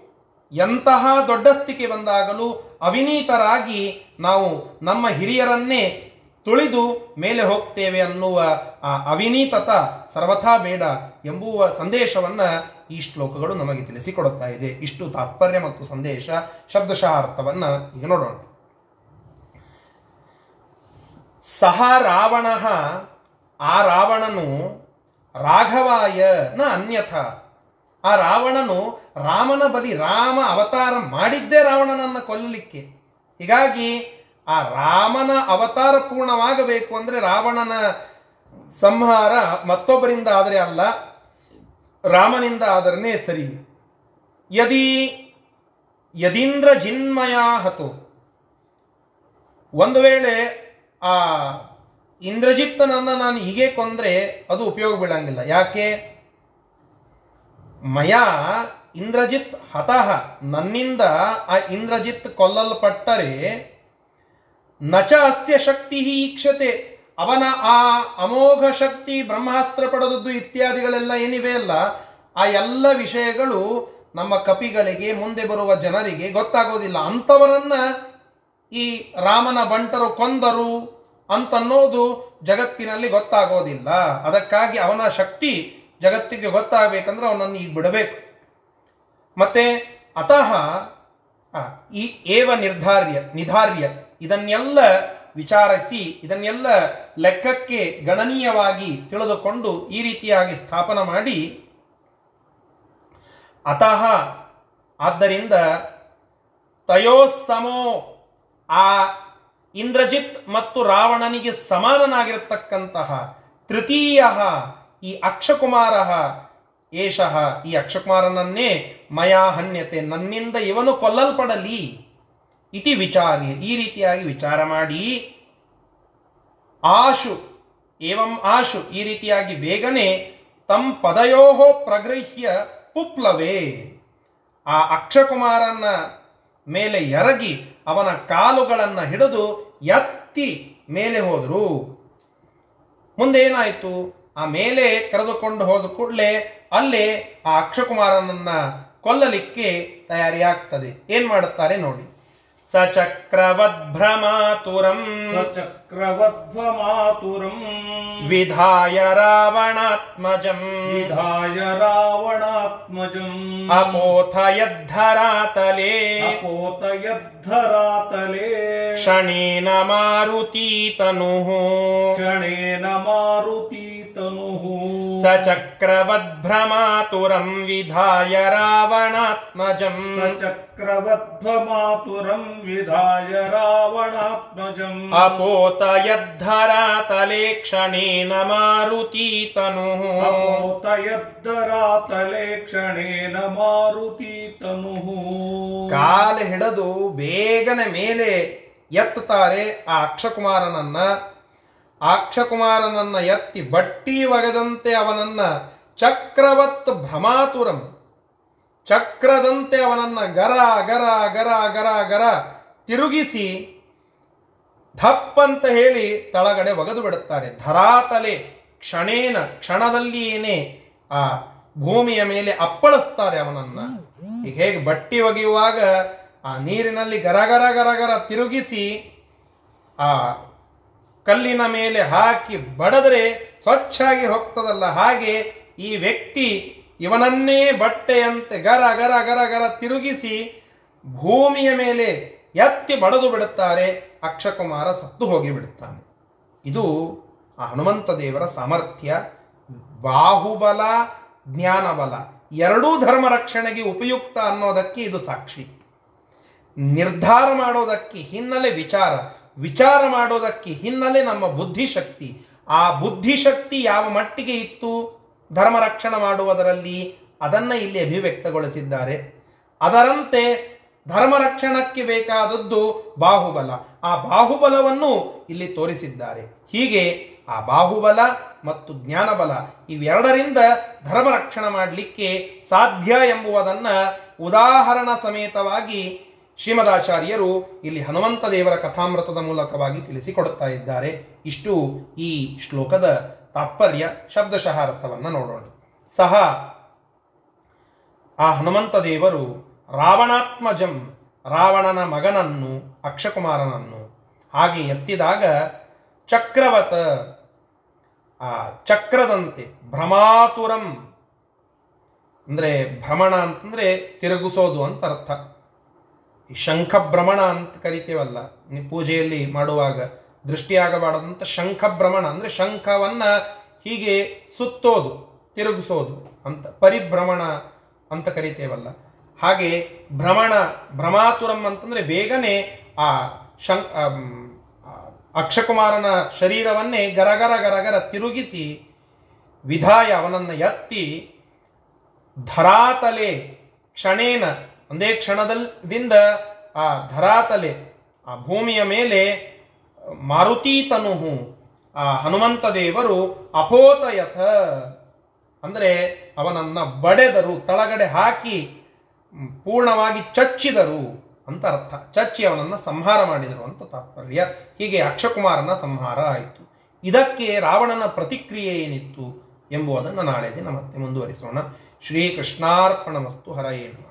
ಎಂತಹ ಸ್ಥಿತಿ ಬಂದಾಗಲೂ ಅವಿನೀತರಾಗಿ ನಾವು ನಮ್ಮ ಹಿರಿಯರನ್ನೇ ತುಳಿದು ಮೇಲೆ ಹೋಗ್ತೇವೆ ಅನ್ನುವ ಆ ಅವಿನೀತತ ಸರ್ವಥಾ ಬೇಡ ಎಂಬುವ ಸಂದೇಶವನ್ನು ಈ ಶ್ಲೋಕಗಳು ನಮಗೆ ತಿಳಿಸಿಕೊಡುತ್ತಾ ಇದೆ. ಇಷ್ಟು ತಾತ್ಪರ್ಯ ಮತ್ತು ಸಂದೇಶ ಶಬ್ದಶಃ ಅರ್ಥವನ್ನು ಈಗ ನೋಡೋಣ. ಸಹ ರಾವಣ ಆ ರಾವಣನು ರಾಘವಾಯ ನ ಅನ್ಯಥ. ಆ ರಾವಣನು ರಾಮನ ಬಲಿ ರಾಮ ಅವತಾರ ಮಾಡಿದ್ದೇ ರಾವಣನನ್ನು ಕೊಲ್ಲಲಿಕ್ಕೆ. ಹೀಗಾಗಿ ಆ ರಾಮನ ಅವತಾರ ಪೂರ್ಣವಾಗಬೇಕು ಅಂದರೆ ರಾವಣನ ಸಂಹಾರ ಮತ್ತೊಬ್ಬರಿಂದ ಆದರೆ ಅಲ್ಲ, ರಾಮನಿಂದ ಆದರನೇ ಸರಿ. ಯದಿ ಯದೀಂದ್ರ ಜಿನ್ಮಯ ಹತು ಒಂದು ವೇಳೆ ಆ ಇಂದ್ರಜಿತ್ತನನ್ನ ನಾನು ಹೀಗೆ ಕೊಂದ್ರೆ ಅದು ಉಪಯೋಗ ಬೀಳಂಗಿಲ್ಲ. ಯಾಕೆ? ಮಯ ಇಂದ್ರಜಿತ್ ಹತಃ ನನ್ನಿಂದ ಆ ಇಂದ್ರಜಿತ್ ಕೊಲ್ಲಲ್ಪಟ್ಟರೆ ನಚ ಅಸ್ಯ ಶಕ್ತಿ ಈಕ್ಷತೆ. ಅವನ ಆ ಅಮೋಘ ಶಕ್ತಿ ಬ್ರಹ್ಮಾಸ್ತ್ರ ಪಡೆದದ್ದು ಇತ್ಯಾದಿಗಳೆಲ್ಲ ಏನಿವೆ ಅಲ್ಲ, ಆ ಎಲ್ಲ ವಿಷಯಗಳು ನಮ್ಮ ಕಪಿಗಳಿಗೆ, ಮುಂದೆ ಬರುವ ಜನರಿಗೆ ಗೊತ್ತಾಗೋದಿಲ್ಲ. ಅಂಥವರನ್ನ ಈ ರಾಮನ ಬಂಟರು ಕೊಂದರು. ಅಂತನ್ನೋದು ಜಗತ್ತಿನಲ್ಲಿ ಗೊತ್ತಾಗೋದಿಲ್ಲ. ಅದಕ್ಕಾಗಿ ಅವನ ಶಕ್ತಿ ಜಗತ್ತಿಗೆ ಗೊತ್ತಾಗಬೇಕಂದ್ರೆ ಅವನನ್ನು ಈಗ ಬಿಡಬೇಕು. ಮತ್ತೆ ಅತಃ ಈ ಏವ ನಿರ್ಧಾರ್ಯ, ನಿಧಾರ್ಯ, ಇದನ್ನೆಲ್ಲ ವಿಚಾರಿಸಿ, ಇದನ್ನೆಲ್ಲ ಲೆಕ್ಕಕ್ಕೆ ಗಣನೀಯವಾಗಿ ತಿಳಿದುಕೊಂಡು ಈ ರೀತಿಯಾಗಿ ಸ್ಥಾಪನ ಮಾಡಿ, ಅತಃ ಆದ್ದರಿಂದ ತಯೋಸಮೋ ಆ ಇಂದ್ರಜಿತ್ ಮತ್ತು ರಾವಣನಿಗೆ ಸಮಾನನಾಗಿರತಕ್ಕಂತಹ ತೃತೀಯ ಈ ಅಕ್ಷಕುಮಾರ, ಏಷಃ ಈ ಅಕ್ಷಕುಮಾರನನ್ನೇ ಮಯಾ ಹನ್ಯತೆ, ನನ್ನಿಂದ ಇವನು ಕೊಲ್ಲಲ್ಪಡಲಿ ಇತಿ ವಿಚಾರ್ಯ. ಈ ರೀತಿಯಾಗಿ ವಿಚಾರ ಮಾಡಿ. ಆಶು, ಏವಂ ಆಶು, ಈ ರೀತಿಯಾಗಿ ಬೇಗನೆ ತಂ ಪದಯೋ ಪ್ರಗೃಹ್ಯ ಪುಪ್ಲವೇ. ಆ ಅಕ್ಷಕುಮಾರನ ಮೇಲೆ ಎರಗಿ ಅವನ ಕಾಲುಗಳನ್ನು ಹಿಡಿದು ಎತ್ತಿ ಮೇಲೆ ಹೋದರು. ಮುಂದೆ ಏನಾಯಿತು? ಆ ಮೇಲೆ ಕರೆದುಕೊಂಡು ಹೋದ ಕೂಡಲೇ ಅಲ್ಲೇ ಆ ಅಕ್ಷಕುಮಾರನನ್ನ ಕೊಲ್ಲಲಿಕ್ಕೆ ತಯಾರಿಯಾಗ್ತದೆ. ಏನು ಮಾಡುತ್ತಾರೆ ನೋಡಿ. सचक्रवद्भ्रमातुरम् सचक्रवद्भ्रमातुरम् विधाय रावणात्मजम् विधाय रावणात्मजम् अपोथ यद्धरातले क्षणेन मारुति तनुः क्षणेन मारुती ಮಾರುತೀತನುಃ ಚಕ್ರವದ್ಭ್ರಮಾತುರಂ ವಿಧಾಯ ರಾವಣಾತ್ಮಜಂ ಚಕ್ರವದ್ಭ್ರಮಾತುರಂ ವಿಧಾಯ ರಾವಣಾತ್ಮಜಂ ಅಪೋತಯದ್ಧರಾತಲೆ ಕ್ಷಣೇನ ಮಾರುತೀತನುಃ ಅಪೋತಯದ್ಧರಾತಲೆ ಕ್ಷಣೇನ ಮಾರುತೀತನುಃ ಕಾಲ ಹಿಡಿದು ಬೇಗನೆ ಮೇಲೆ ಎತ್ತುತ್ತಾರೆ ಆ ಅಕ್ಷಕುಮಾರನನ್ನ ಅಕ್ಷಕುಮಾರನನ್ನ ಎತ್ತಿ ಬಟ್ಟಿ ಒಗೆದಂತೆ ಅವನನ್ನ ಚಕ್ರವತ್ ಭ್ರಮಾತುರಂ. ಚಕ್ರದಂತೆ ಅವನನ್ನ ಗರ ಗರ ಗರ ಗರ ಗರ ತಿರುಗಿಸಿ ಧಪ್ಪಂತ ಹೇಳಿ ತಳಗಡೆ ಒಗೆದು ಬಿಡುತ್ತಾರೆ. ಧರಾತಲೆ ಕ್ಷಣೇನ, ಕ್ಷಣದಲ್ಲಿಯೇನೆ ಆ ಭೂಮಿಯ ಮೇಲೆ ಅಪ್ಪಳಿಸ್ತಾರೆ ಅವನನ್ನ. ಈಗ ಹೇಗೆ ಬಟ್ಟಿ ಒಗೆಯುವಾಗ ಆ ನೀರಿನಲ್ಲಿ ಗರಗರ ಗರಗರ ತಿರುಗಿಸಿ ಆ ಕಲ್ಲಿನ ಮೇಲೆ ಹಾಕಿ ಬಡದರೆ ಸ್ವಚ್ಛಾಗಿ ಹೋಗ್ತದಲ್ಲ ಹಾಗೆ ಈ ವ್ಯಕ್ತಿ ಇವನನ್ನೇ ಬಟ್ಟೆಯಂತೆ ಗರ ಗರ ಗರ ಗರ ತಿರುಗಿಸಿ ಭೂಮಿಯ ಮೇಲೆ ಎತ್ತಿ ಬಡದು ಬಿಡುತ್ತಾರೆ. ಅಕ್ಷಕುಮಾರ ಸತ್ತು ಹೋಗಿ ಬಿಡುತ್ತಾನೆ. ಇದು ಹನುಮಂತ ದೇವರ ಸಾಮರ್ಥ್ಯ. ಬಾಹುಬಲ, ಜ್ಞಾನಬಲ ಎರಡೂ ಧರ್ಮ ರಕ್ಷಣೆಗೆ ಉಪಯುಕ್ತ ಅನ್ನೋದಕ್ಕೆ ಇದು ಸಾಕ್ಷಿ. ನಿರ್ಧಾರ ಮಾಡೋದಕ್ಕೆ ಹಿನ್ನೆಲೆ ವಿಚಾರ. ವಿಚಾರ ಮಾಡೋದಕ್ಕೆ ಹಿನ್ನೆಲೆ ನಮ್ಮ ಬುದ್ಧಿಶಕ್ತಿ. ಆ ಬುದ್ಧಿಶಕ್ತಿ ಯಾವ ಮಟ್ಟಿಗೆ ಇತ್ತು? ಧರ್ಮ ರಕ್ಷಣೆ ಮಾಡುವುದರಲ್ಲಿ ಅದನ್ನು ಇಲ್ಲಿ ಅಭಿವ್ಯಕ್ತಗೊಳಿಸಿದ್ದಾರೆ. ಅದರಂತೆ ಧರ್ಮ ರಕ್ಷಣಕ್ಕೆ ಬೇಕಾದದ್ದು ಬಾಹುಬಲ. ಆ ಬಾಹುಬಲವನ್ನು ಇಲ್ಲಿ ತೋರಿಸಿದ್ದಾರೆ. ಹೀಗೆ ಆ ಬಾಹುಬಲ ಮತ್ತು ಜ್ಞಾನಬಲ ಇವೆರಡರಿಂದ ಧರ್ಮ ರಕ್ಷಣೆ ಮಾಡಲಿಕ್ಕೆ ಸಾಧ್ಯ ಎಂಬುವುದನ್ನು ಉದಾಹರಣ ಸಮೇತವಾಗಿ ಶ್ರೀಮದಾಚಾರ್ಯರು ಇಲ್ಲಿ ಹನುಮಂತ ದೇವರ ಕಥಾಮೃತದ ಮೂಲಕವಾಗಿ ತಿಳಿಸಿಕೊಡುತ್ತಾ ಇದ್ದಾರೆ. ಇಷ್ಟು ಈ ಶ್ಲೋಕದ ತಾತ್ಪರ್ಯ ಶಬ್ದಶಃ ಅರ್ಥವನ್ನು ನೋಡೋಣ. ಸಹ ಆ ಹನುಮಂತ ದೇವರು ರಾವಣಾತ್ಮಜಂ, ರಾವಣನ ಮಗನನ್ನು, ಅಕ್ಷಕುಮಾರನನ್ನು ಹಾಗೆ ಎತ್ತಿದಾಗ ಚಕ್ರವತ, ಆ ಚಕ್ರದಂತೆ ಭ್ರಮಾತುರಂ, ಅಂದ್ರೆ ಭ್ರಮಣ ಅಂತಂದ್ರೆ ತಿರುಗಿಸೋದು ಅಂತ ಅರ್ಥ. ಈ ಶಂಖ ಭ್ರಮಣ ಅಂತ ಕರಿತೇವಲ್ಲ ಪೂಜೆಯಲ್ಲಿ ಮಾಡುವಾಗ ದೃಷ್ಟಿಯಾಗಬಾರದಂಥ ಶಂಖ ಭ್ರಮಣ ಅಂದ್ರೆ ಶಂಖವನ್ನ ಹೀಗೆ ಸುತ್ತೋದು, ತಿರುಗಿಸೋದು ಅಂತ, ಪರಿಭ್ರಮಣ ಅಂತ ಕರಿತೇವಲ್ಲ. ಹಾಗೆ ಭ್ರಮಣ, ಭ್ರಮಾತುರಂ ಅಂತಂದ್ರೆ ಬೇಗನೆ ಆ ಶಂ ಅಕ್ಷಕುಮಾರನ ಶರೀರವನ್ನೇ ಗರಗರ ಗರಗರ ತಿರುಗಿಸಿ ವಿಧಾಯ ಅವನನ್ನು ಎತ್ತಿ ಧರಾತಲೆ ಕ್ಷಣೇನ ಒಂದೇ ಕ್ಷಣದಿಂದ ಆ ಧರಾತಲೆ, ಆ ಭೂಮಿಯ ಮೇಲೆ ಮಾರುತೀತನುಹು, ಆ ಹನುಮಂತ ದೇವರು ಅಪೋತಯಥ. ಅಂದರೆ ಅವನನ್ನ ಬಡೆದರು, ತಳಗಡೆ ಹಾಕಿ ಪೂರ್ಣವಾಗಿ ಚಚ್ಚಿದರು ಅಂತ ಅರ್ಥ. ಚಚ್ಚಿ ಅವನನ್ನು ಸಂಹಾರ ಮಾಡಿದರು ಅಂತ ತಾತ್ಪರ್ಯ. ಹೀಗೆ ಅಕ್ಷಕುಮಾರನ ಸಂಹಾರ ಆಯಿತು. ಇದಕ್ಕೆ ರಾವಣನ ಪ್ರತಿಕ್ರಿಯೆ ಏನಿತ್ತು ಎಂಬುದನ್ನು ನಾಳೆ ದಿನ ಮತ್ತೆ ಮುಂದುವರಿಸೋಣ. ಶ್ರೀಕೃಷ್ಣಾರ್ಪಣಮಸ್ತು, ಹರಯೇ ನಮಃ.